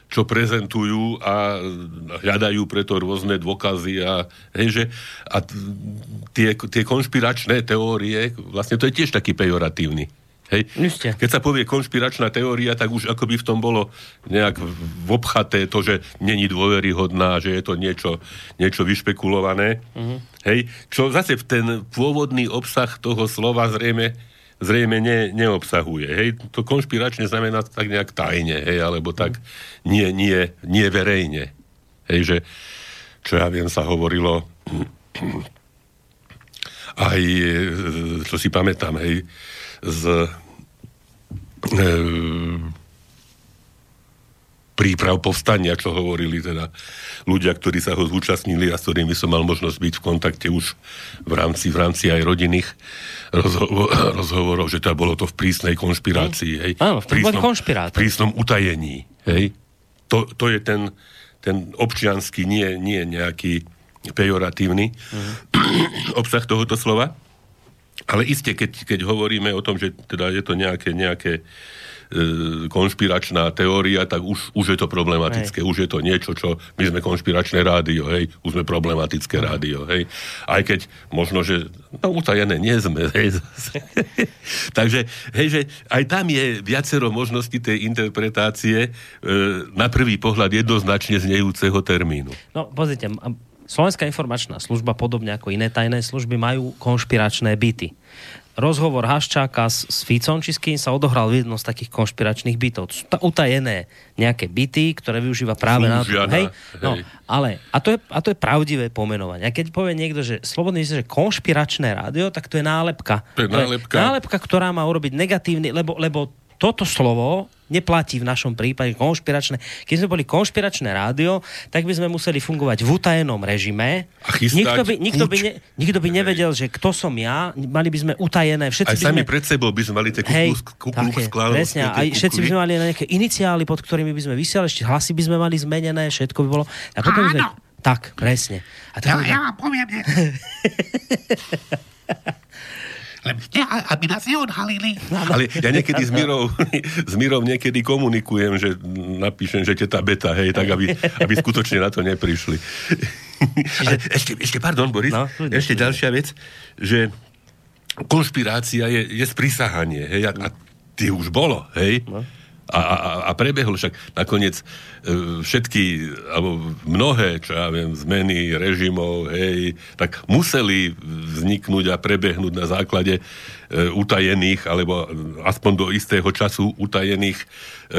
čo prezentujú a hľadajú preto rôzne dôkazy a, hej, že, a tie, tie konšpiračné teórie, vlastne to je tiež taký pejoratívny Hej. Keď sa povie konšpiračná teória, tak už akoby v tom bolo nejak obchaté to, že není dôveryhodná, že je to niečo, niečo vyšpekulované. Uh-huh. Hej. Čo zase ten pôvodný obsah toho slova zrejme, zrejme ne, neobsahuje. Hej. To konšpiračne znamená tak nejak tajne, hej, alebo tak nie, nie, nie verejne. Hej, že čo ja viem, sa hovorilo aj, čo si pamätám, hej, z e, príprav povstania, čo hovorili teda ľudia, ktorí sa ho zúčastnili a s ktorými som mal možnosť byť v kontakte už v rámci, v rámci aj rodinných rozhovor, rozhovorov, že teda bolo to v prísnej konšpirácii. Hej? Áno, v prísnom, v prísnom utajení. Hej? To, to je ten, ten občiansky, nie, nie nejaký pejoratívny uh-huh. obsah tohoto slova. Ale iste, keď, keď hovoríme o tom, že teda je to nejaké, nejaké e, konšpiračná teória, tak už, už je to problematické. Hej. Už je to niečo, čo my sme konšpiračné rádio, hej, už sme problematické uh-huh. rádio, hej. Aj keď možno, že no utajené nie sme, hej. Takže, hej, že aj tam je viacero možností tej interpretácie e, na prvý pohľad jednoznačne znejúceho termínu. No, pozrite, Slovenská informačná služba, podobne ako iné tajné služby, majú konšpiračné byty rozhovor Haščáka s, s Ficom, či s kým sa odohral v jednom z takých konšpiračných bytov. Sú to utajené nejaké byty, ktoré využíva práve na to. Hej? No, ale, a to, je, a to je pravdivé pomenovanie. A keď povie niekto, že slobodný že konšpiračné rádio, tak to je nálepka. To je nálepka. To je nálepka, ktorá má urobiť negatívny, lebo, lebo toto slovo neplatí v našom prípade konšpiračné. Keď sme boli konšpiračné rádio, tak by sme museli fungovať v utajenom režime. A nikto by, nikto, by ne, nikto by nevedel, že kto som ja, mali by sme utajené. Všetci aj by sami sme, pred sebou by sme mali tie Presne, aj všetci by sme mali nejaké iniciály, pod ktorými by sme vysiali, ešte hlasy by sme mali zmenené, všetko by bolo. A potom Áno. Sme, tak, presne. A ja, ja vám poviem, aby nás neodhalili. Ale ja niekedy s Mirou, s Mirou niekedy komunikujem, že napíšem, že teta beta, hej, tak aby, aby skutočne na to neprišli. Ale ešte, ešte, pardon, Boris, no, ešte ďalšia vec, že konšpirácia je, je sprísahanie, hej, a, a ty už bolo, hej. No a, a, a prebehlo však nakoniec e, všetky, alebo mnohé, čo ja viem, zmeny režimov, hej, tak museli vzniknúť a prebehnúť na základe utajených, alebo aspoň do istého času utajených e,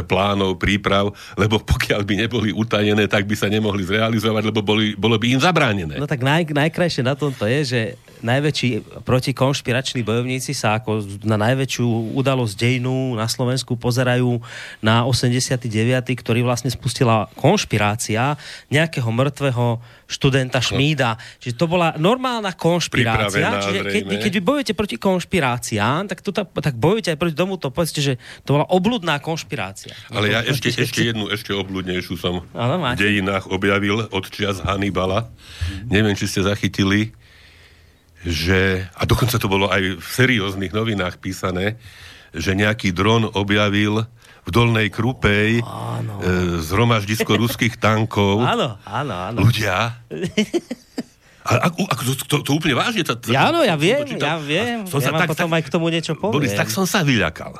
plánov, príprav, lebo pokiaľ by neboli utajené, tak by sa nemohli zrealizovať, lebo boli, bolo by im zabránené. No tak naj, najkrajšie na tomto je, že najväčší protikonšpirační bojovníci sa ako na najväčšiu udalosť dejnú na Slovensku pozerajú na 89., ktorý vlastne spustila konšpirácia nejakého mŕtvého študenta Šmída. Čiže to bola normálna konšpirácia. Čiže keď, keď vy bojujete proti konšpiráciám, tak, tuta, tak bojujete aj proti tomuto. Povedzte, že to bola obludná konšpirácia. Ale ja ešte, ešte jednu, ešte obludnejšiu som v dejinách objavil od čias Hannibala. Neviem, či ste zachytili že, a dokonca to bolo aj v serióznych novinách písané, že nejaký dron objavil v Dolnej Krupej áno. e, zhromaždisko ruských tankov. Áno, áno, áno. Ľudia. A, ako, ako to, to, to úplne vážne? To, to, ja, áno, ja viem, ja viem. Som ja sa, tak, potom tak, aj k tomu niečo poviem. Boris, tak som sa vyľakal.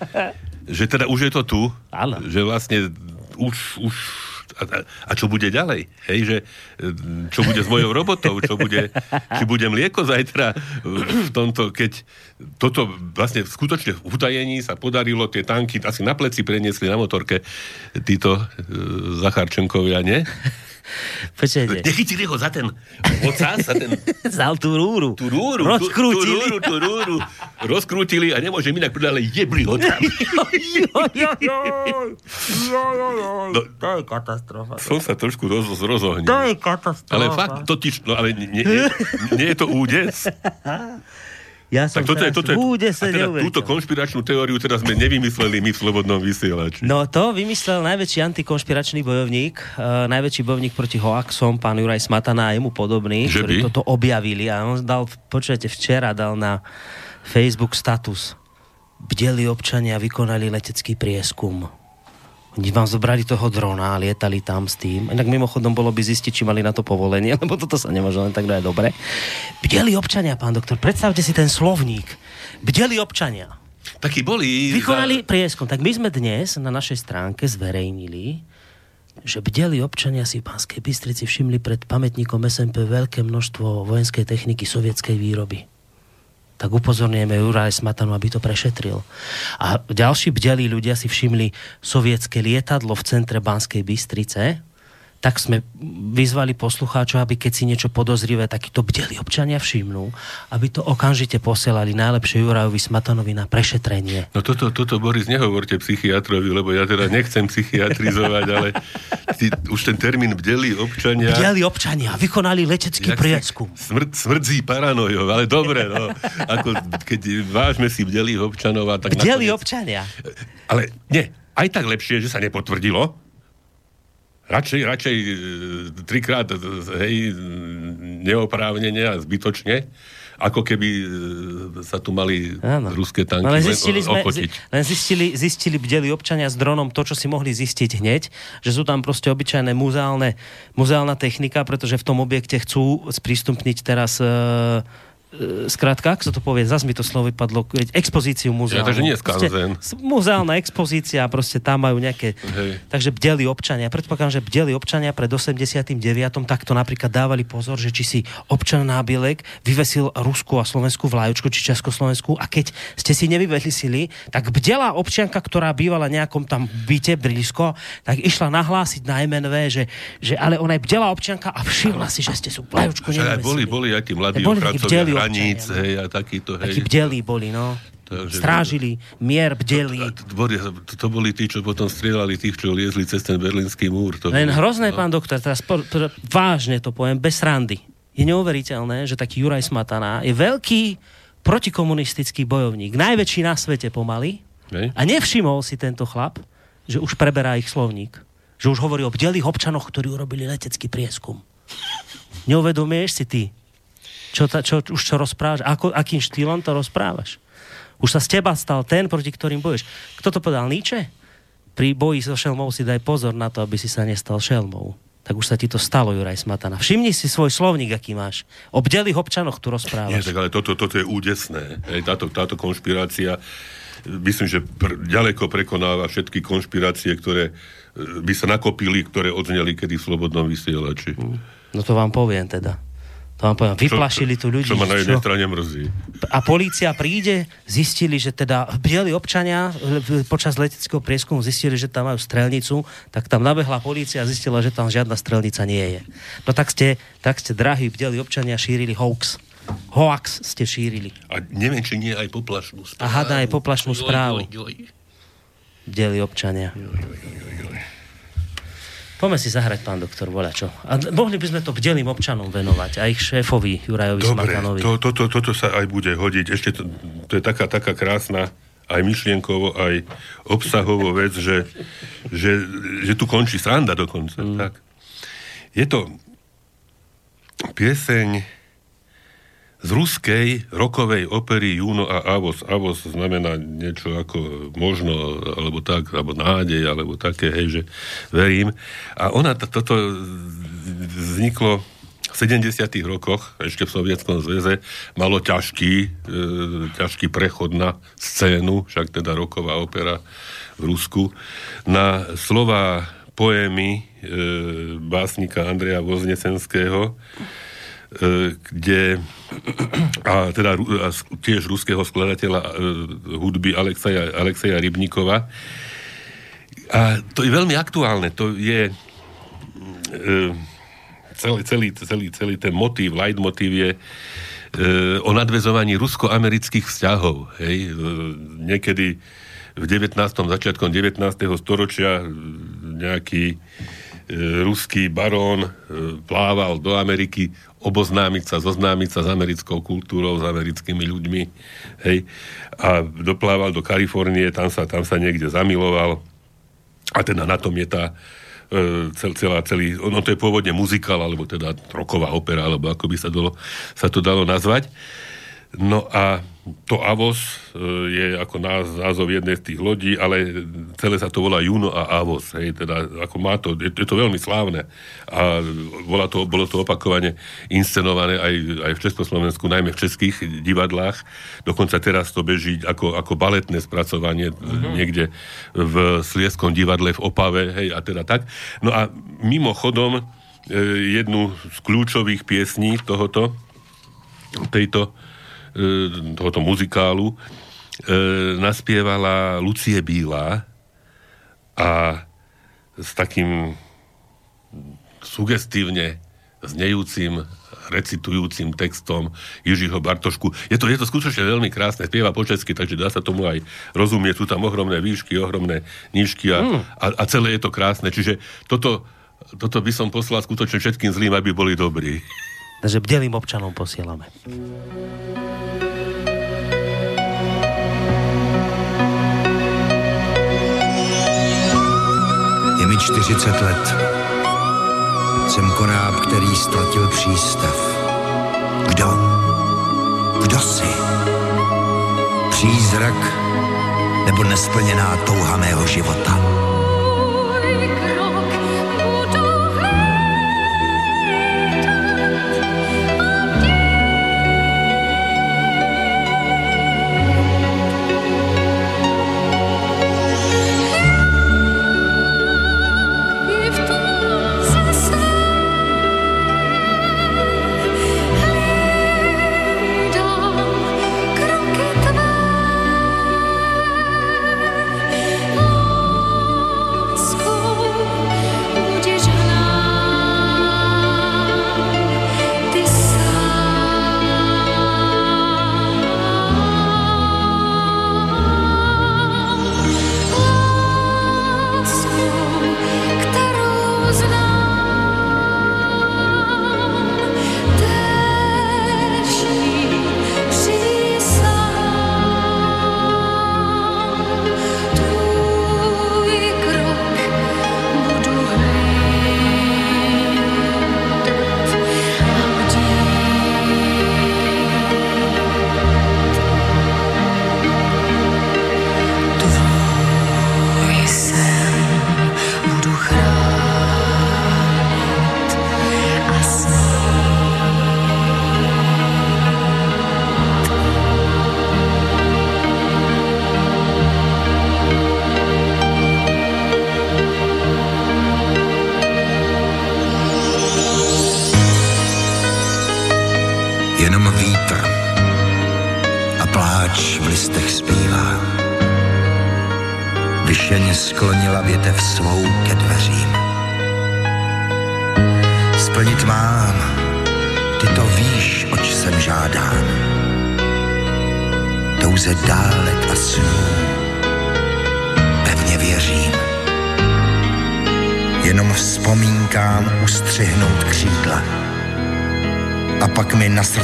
že teda už je to tu. Áno. Že vlastne už, už a, a čo bude ďalej? Hej, že čo bude s mojou robotou? Čo bude, či bude mlieko zajtra v tomto, keď toto vlastne skutočne v utajení sa podarilo tie tanky asi na pleci preniesli na motorke títo uh, Zacharčenkovia, nie? Počujete. Nechytili ho za ten ocas, za ten... Zal tú rúru. Tú rúru. Rozkrútili. Tú, tú rúru, tú rúru. Rozkrútili a nemôžem inak povedať, ale jebli ho tam. no, to je katastrofa. Som sa trošku roz, rozohnil. To je katastrofa. Ale fakt, totiž, no ale nie, nie, nie je to údes. Ja som tak toto je, toto je, bude sa teda túto konšpiračnú teóriu teraz sme nevymysleli my v Slobodnom vysielači. No to vymyslel najväčší antikonšpiračný bojovník, uh, najväčší bojovník proti hoaxom, pán Juraj Smatana a jemu podobný, že ktorí by? toto objavili a on dal, počujete, včera dal na Facebook status. Bdeli občania vykonali letecký prieskum oni vám zobrali toho drona lietali tam s tým. Inak mimochodom bolo by zistiť, či mali na to povolenie, lebo toto sa nemôže len tak dať dobre. Bdeli občania, pán doktor, predstavte si ten slovník. Bdeli občania. Takí boli. Vykonali za... prieskum. Tak my sme dnes na našej stránke zverejnili, že bdeli občania si v Pánskej Bystrici všimli pred pamätníkom SMP veľké množstvo vojenskej techniky sovietskej výroby tak upozorňujeme Juraj Smatanu, aby to prešetril. A ďalší bdelí ľudia si všimli sovietské lietadlo v centre Banskej Bystrice, tak sme vyzvali poslucháčov, aby keď si niečo podozrivé, takýto bdeli občania všimnú, aby to okamžite posielali najlepšie Jurajovi Smatanovi na prešetrenie. No toto, toto Boris, nehovorte psychiatrovi, lebo ja teda nechcem psychiatrizovať, ale ty, už ten termín bdeli občania... Bdeli občania, vykonali letecký prieskum. Smrd, smrdzí paranojov, ale dobre, no. Ako, keď vážme si bdeli občanov a tak Bdeli nakoniec... občania. Ale nie, aj tak lepšie, že sa nepotvrdilo, radšej, radšej e, trikrát e, hej, neoprávnene a zbytočne, ako keby e, sa tu mali Áno. ruské tanky No, len zistili, sme, len zistili, zistili bdeli občania s dronom to, čo si mohli zistiť hneď, že sú tam proste obyčajné muzeálne, muzeálna technika, pretože v tom objekte chcú sprístupniť teraz e, skrátka, ak sa to povie, zase mi to slovo vypadlo, expozíciu muzeálnu. Ja, takže nie skanzen. Muzeálna expozícia, proste tam majú nejaké... Hej. Takže bdeli občania. Predpokladám, že bdeli občania pred 89. takto napríklad dávali pozor, že či si občan nábielek vyvesil ruskú a slovenskú vlajočku, či československú a keď ste si nevyvesili, tak bdela občianka, ktorá bývala nejakom tam byte blízko, tak išla nahlásiť na MNV, že, že ale ona je bdela občianka a všimla si, že ste sú vlajočku nevyvesili. boli, boli aj tí mladí boli hraníc, občania, no. hej, a takíto, hej. Takí bdeli boli, no. Takže- Strážili, mier bdeli. To, to, to boli tí, čo potom strieľali tých, čo liezli cez ten berlínsky múr. To Len boli- hrozné, no. pán doktor, teraz po, po, vážne to poviem, bez randy. Je neuveriteľné, že taký Juraj Smatana je veľký protikomunistický bojovník, najväčší na svete pomaly Hej. a nevšimol si tento chlap, že už preberá ich slovník. Že už hovorí o bdelých občanoch, ktorí urobili letecký prieskum. Neuvedomuješ si ty, čo, ta, čo už čo rozprávaš, ako, akým štýlom to rozprávaš. Už sa z teba stal ten, proti ktorým bojuješ. Kto to povedal? Nietzsche? Pri boji so šelmou si daj pozor na to, aby si sa nestal šelmou. Tak už sa ti to stalo, Juraj Smatana. Všimni si svoj slovník, aký máš. O bdelých občanoch tu Nie, rozprávaš. tak ale toto, toto je údesné. Hej, táto, táto konšpirácia, myslím, že pr- ďaleko prekonáva všetky konšpirácie, ktoré e, by sa nakopili, ktoré odzneli kedy v Slobodnom vysielači. No to vám poviem teda. To vám poviem. Vyplašili tu ľudí. Čo ma na jednej čo? strane mrzí. A polícia príde, zistili, že teda bieli občania počas leteckého prieskumu zistili, že tam majú strelnicu, tak tam nabehla polícia a zistila, že tam žiadna strelnica nie je. No tak ste, tak ste, drahí bdeli občania, šírili hoax. Hoax ste šírili. A neviem, či nie aj poplašnú A hada aj poplašnú Joj, správu. joj, joj. Bdeli občania. Poďme si zahrať, pán doktor, voľa čo. A mohli by sme to bdelým občanom venovať, a ich šéfovi Jurajovi Dobre, Smatanovi. to, to, to, toto sa aj bude hodiť. Ešte to, to je taká, taká krásna aj myšlienkovo, aj obsahovo vec, že, že, že tu končí sranda dokonca. Mm. Tak. Je to pieseň z ruskej rokovej opery Juno a Avos. Avos znamená niečo ako možno, alebo tak, alebo nádej, alebo také, hej, že verím. A ona, t- toto vzniklo v 70 rokoch, ešte v Sovietskom zväze, malo ťažký, e, ťažký prechod na scénu, však teda roková opera v Rusku, na slova poémy e, básnika Andreja Voznesenského, kde a teda a tiež ruského skladateľa e, hudby Alexeja, Alexeja Rybníkova. A to je veľmi aktuálne. To je e, celý, celý, celý, celý ten motív, leitmotív je e, o nadvezovaní rusko-amerických vzťahov. Hej? E, niekedy v 19. začiatkom 19. storočia e, nejaký e, ruský barón e, plával do Ameriky oboznámiť sa, zoznámiť sa s americkou kultúrou, s americkými ľuďmi. Hej? A doplával do Kalifornie, tam sa, tam sa niekde zamiloval. A teda na tom je tá e, cel, celá, celý, ono to je pôvodne muzikál, alebo teda roková opera, alebo ako by sa, dalo, sa to dalo nazvať. No a to Avos e, je ako náz, názov jednej z tých lodí, ale celé sa to volá Juno a Avos. Hej, teda ako má to, je, je to veľmi slávne. A bola to, bolo to opakovane inscenované aj, aj v Československu, najmä v českých divadlách. Dokonca teraz to beží ako, ako baletné spracovanie uh-huh. niekde v Slieskom divadle v Opave, hej, a teda tak. No a mimochodom, e, jednu z kľúčových piesní tohoto, tejto tohoto muzikálu e, naspievala Lucie Bílá a s takým sugestívne znejúcim, recitujúcim textom Jižiho Bartošku. Je to, je to skutočne veľmi krásne, spieva po česky, takže dá sa tomu aj rozumieť. Sú tam ohromné výšky, ohromné nížky a, mm. a, a celé je to krásne. Čiže toto, toto by som poslal skutočne všetkým zlým, aby boli dobrí. Takže bdelým občanom posielame. Je mi 40 let. Jsem konáb, který ztratil přístav. Kdo? Kdo jsi? Přízrak nebo nesplněná touha mého života?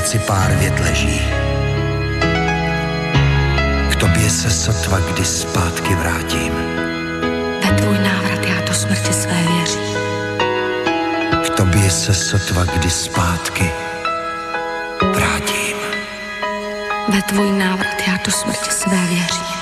Srdci pár vět leží. K tobě se sotva kdy zpátky vrátím. Ve tvůj návrat já do smrti své věřím. K tobě se sotva kdy zpátky vrátím. Ve tvůj návrat já do smrti své věřím.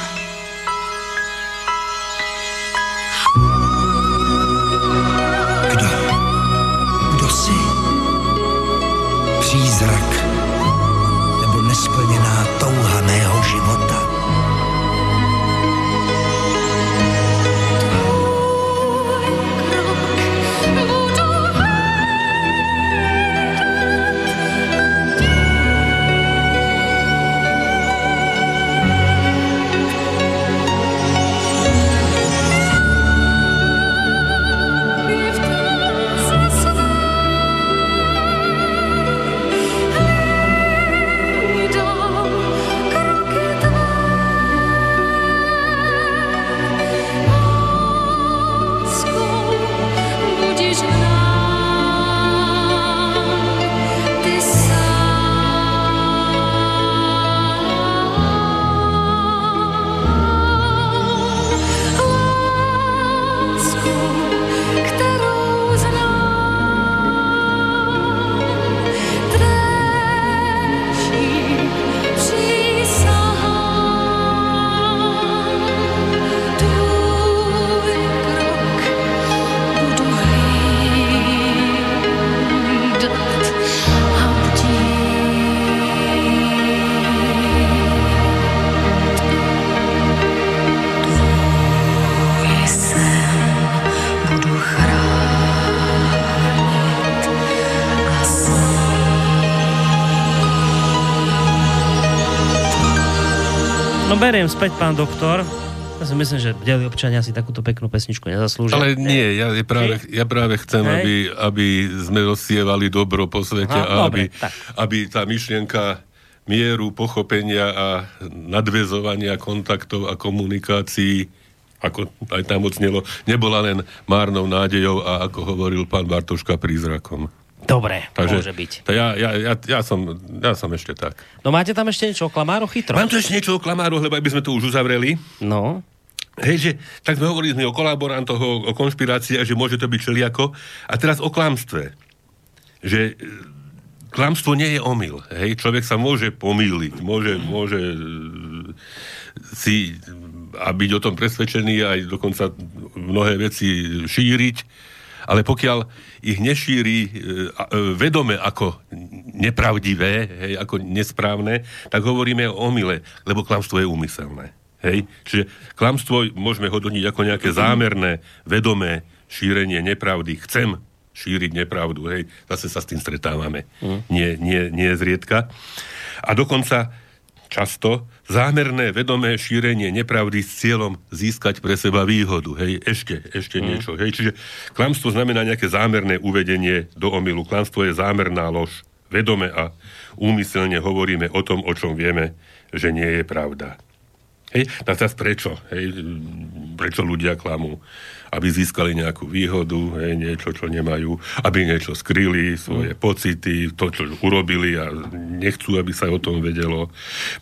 Beriem späť, pán doktor. Ja si myslím, že bdeli občania si takúto peknú pesničku nezaslúžia. Ale nie, ja, ja, práve, ja práve chcem, Hej. aby, aby sme rozsievali dobro po svete No, a aby, dobre, tak. aby tá myšlienka mieru, pochopenia a nadvezovania kontaktov a komunikácií ako aj tam odznelo, nebola len márnou nádejou a ako hovoril pán Bartoška prízrakom. Dobre, Takže môže byť. To ja, ja, ja, ja, som, ja som ešte tak. No máte tam ešte niečo o klamáru chytro? Mám tu ešte niečo o klamáru, lebo aby sme to už uzavreli. No, Hej, že tak sme hovorili sme o kolaborantoch, o, o konšpirácii a že môže to byť všelijako. A teraz o klamstve. Že e, klamstvo nie je omyl. Hej? Človek sa môže pomýliť, môže, môže e, si a byť o tom presvedčený aj dokonca mnohé veci šíriť, ale pokiaľ ich nešíri e, e, vedome ako nepravdivé, hej, ako nesprávne, tak hovoríme o omyle, lebo klamstvo je úmyselné. Hej? Čiže klamstvo môžeme hodnotiť ako nejaké zámerné, vedomé šírenie nepravdy. Chcem šíriť nepravdu. Hej? Zase sa s tým stretávame. Mm. Nie, nie, nie zriedka. A dokonca často zámerné, vedomé šírenie nepravdy s cieľom získať pre seba výhodu. Hej, ešte, ešte mm. niečo. Hej, čiže klamstvo znamená nejaké zámerné uvedenie do omylu. Klamstvo je zámerná lož. Vedome a úmyselne hovoríme o tom, o čom vieme, že nie je pravda. Hej, tak teraz prečo? Hej, prečo ľudia klamú? Aby získali nejakú výhodu, hej, niečo, čo nemajú, aby niečo skryli, svoje mm. pocity, to, čo urobili a nechcú, aby sa o tom vedelo.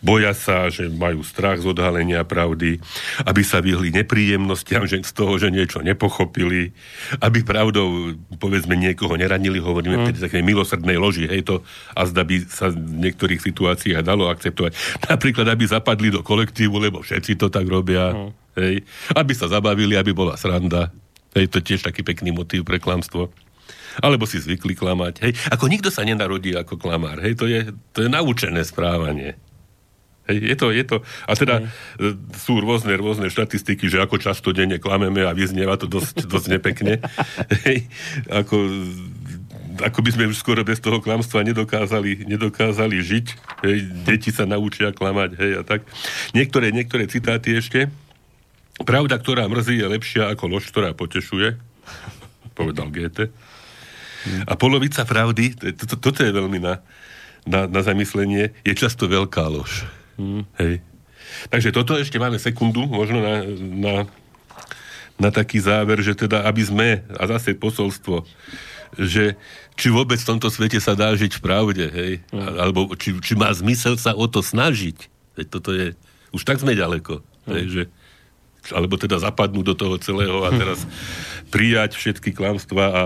Boja sa, že majú strach z odhalenia pravdy, aby sa vyhli nepríjemnostiam že z toho, že niečo nepochopili, aby pravdou, povedzme, niekoho neranili, hovoríme mm. v takej milosrdnej loži, hej, to a zda by sa v niektorých situáciách dalo akceptovať. Napríklad, aby zapadli do kolektívu, lebo všetci to tak robia. Mm Hej. Aby sa zabavili, aby bola sranda. Hej, to je tiež taký pekný motív pre klamstvo. Alebo si zvykli klamať. Hej. Ako nikto sa nenarodí ako klamár. Hej, to je, to je naučené správanie. Hej, je to, je to, a teda Hej. sú rôzne, rôzne štatistiky, že ako často denne klameme a vyznieva to dosť, dosť nepekne. Hej, ako, ako by sme už skoro bez toho klamstva nedokázali, nedokázali žiť. Hej, deti sa naučia klamať, hej, a tak. Niektoré, niektoré citáty ešte. Pravda, ktorá mrzí, je lepšia ako lož, ktorá potešuje, povedal GT. A polovica pravdy, to, to, toto je veľmi na, na, na zamyslenie, je často veľká lož. Mm. Hej. Takže toto ešte máme sekundu, možno na, na, na taký záver, že teda, aby sme, a zase posolstvo, že či vôbec v tomto svete sa dá žiť v pravde, hej? Mm. Alebo či, či má zmysel sa o to snažiť. Veď toto je, už tak sme ďaleko. Mm. Hej, že alebo teda zapadnúť do toho celého a teraz prijať všetky klamstvá a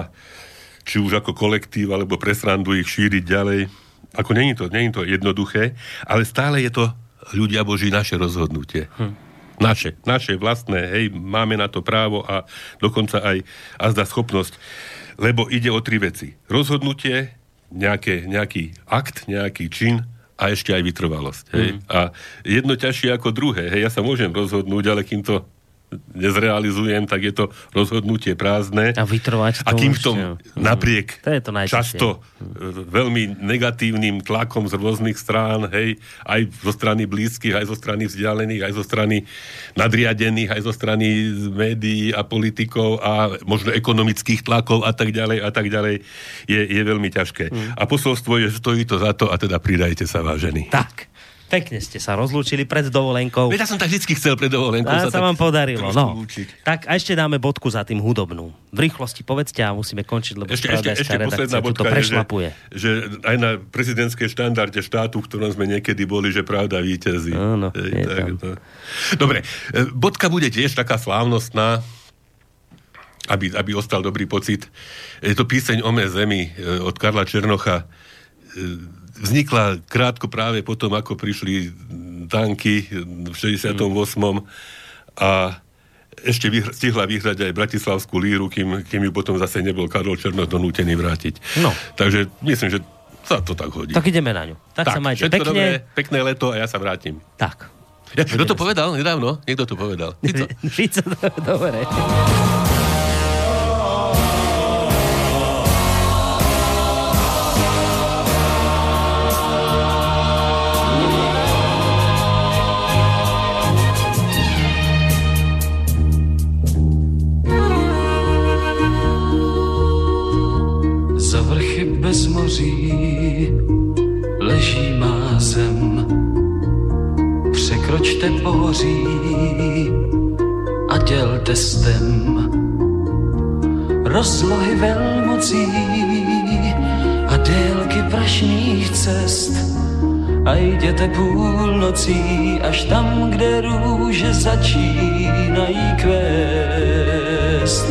či už ako kolektív, alebo presrandu ich šíriť ďalej. Ako není to, není to jednoduché, ale stále je to ľudia Boží naše rozhodnutie. Hm. Naše, naše vlastné, hej, máme na to právo a dokonca aj azda schopnosť, lebo ide o tri veci. Rozhodnutie, nejaké, nejaký akt, nejaký čin a ešte aj vytrvalosť. Hej? Mm. A jedno ťažšie ako druhé. Hej? Ja sa môžem rozhodnúť, ale kým to nezrealizujem, tak je to rozhodnutie prázdne. A vytrvať A kým v tom napriek to je to často e, veľmi negatívnym tlakom z rôznych strán, hej, aj zo strany blízkych, aj zo strany vzdialených, aj zo strany nadriadených, aj zo strany médií a politikov a možno ekonomických tlakov a tak ďalej a tak ďalej, je, je veľmi ťažké. Mm. A posolstvo je, že stojí to za to a teda pridajte sa, vážení. Tak. Pekne ste sa rozlúčili pred dovolenkou. Veď ja som tak vždy chcel pred dovolenkou. A sa, vám podarilo. No. Tak a ešte dáme bodku za tým hudobnú. V rýchlosti povedzte a musíme končiť, lebo ešte, ešte, ešte posledná bodka prešlapuje. Je, že, že aj na prezidentskej štandarde štátu, v ktorom sme niekedy boli, že pravda víťazí. Áno, Ej, tak, to. Dobre, e, bodka bude tiež taká slávnostná, aby, aby ostal dobrý pocit. Je to píseň o mé zemi e, od Karla Černocha e, vznikla krátko práve potom, ako prišli tanky v 68. Mm. a ešte vyhr- stihla vyhrať aj Bratislavskú líru, kým, kým ju potom zase nebol Karol Černoch donútený vrátiť. No. Takže myslím, že sa to tak hodí. Tak ideme na ňu. Tak, tak sa majte pekne. Dobré, pekné leto a ja sa vrátim. Tak. Ja, kto to povedal nedávno? Niekto to povedal. Fico. Fico, dobre. Překročte pohoří a dělte stem rozlohy velmocí a délky prašných cest. A jděte půlnocí až tam, kde růže začínají kvést.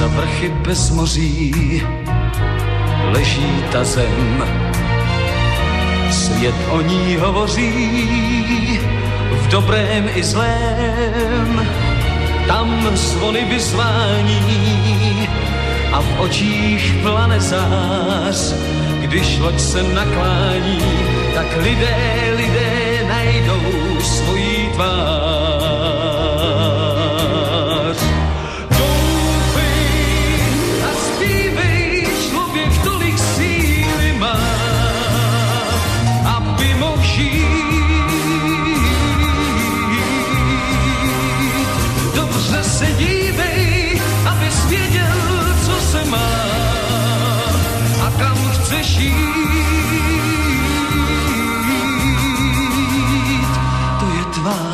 Vrch vrchy bez moří leží ta zem. Svět o ní hovoří v dobrém i zlém. Tam zvony vyzvání a v očích plane zář. Když loď se naklání, tak lidé, lidé najdou svojí tvář.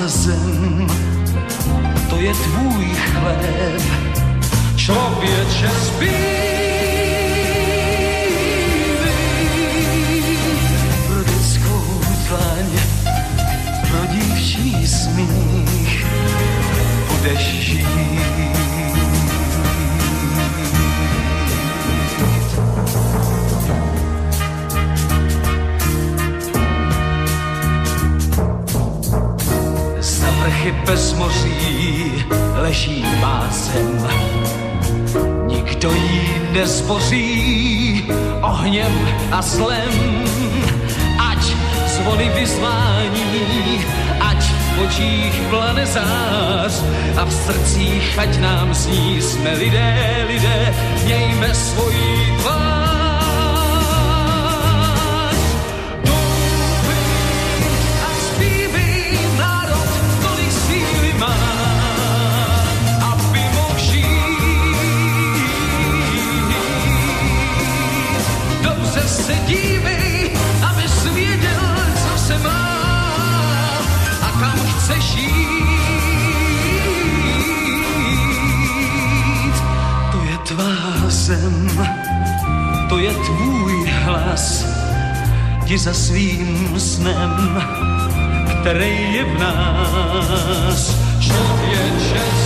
Zem, to je tvůj chléb. Člověče zpívej pro dětskou tlaň, pro dívčí smích budeš žít. Vrchy bez moří leží má zem. Nikdo ji nezboří ohněm a zlem. Ať zvony vyzvání, ať v očích plane zář a v srdcích ať nám zní jsme lidé, lidé, mějme svoji tvář. Zem, to je tvůj hlas, jdi za svým snem, který je v nás. Člověk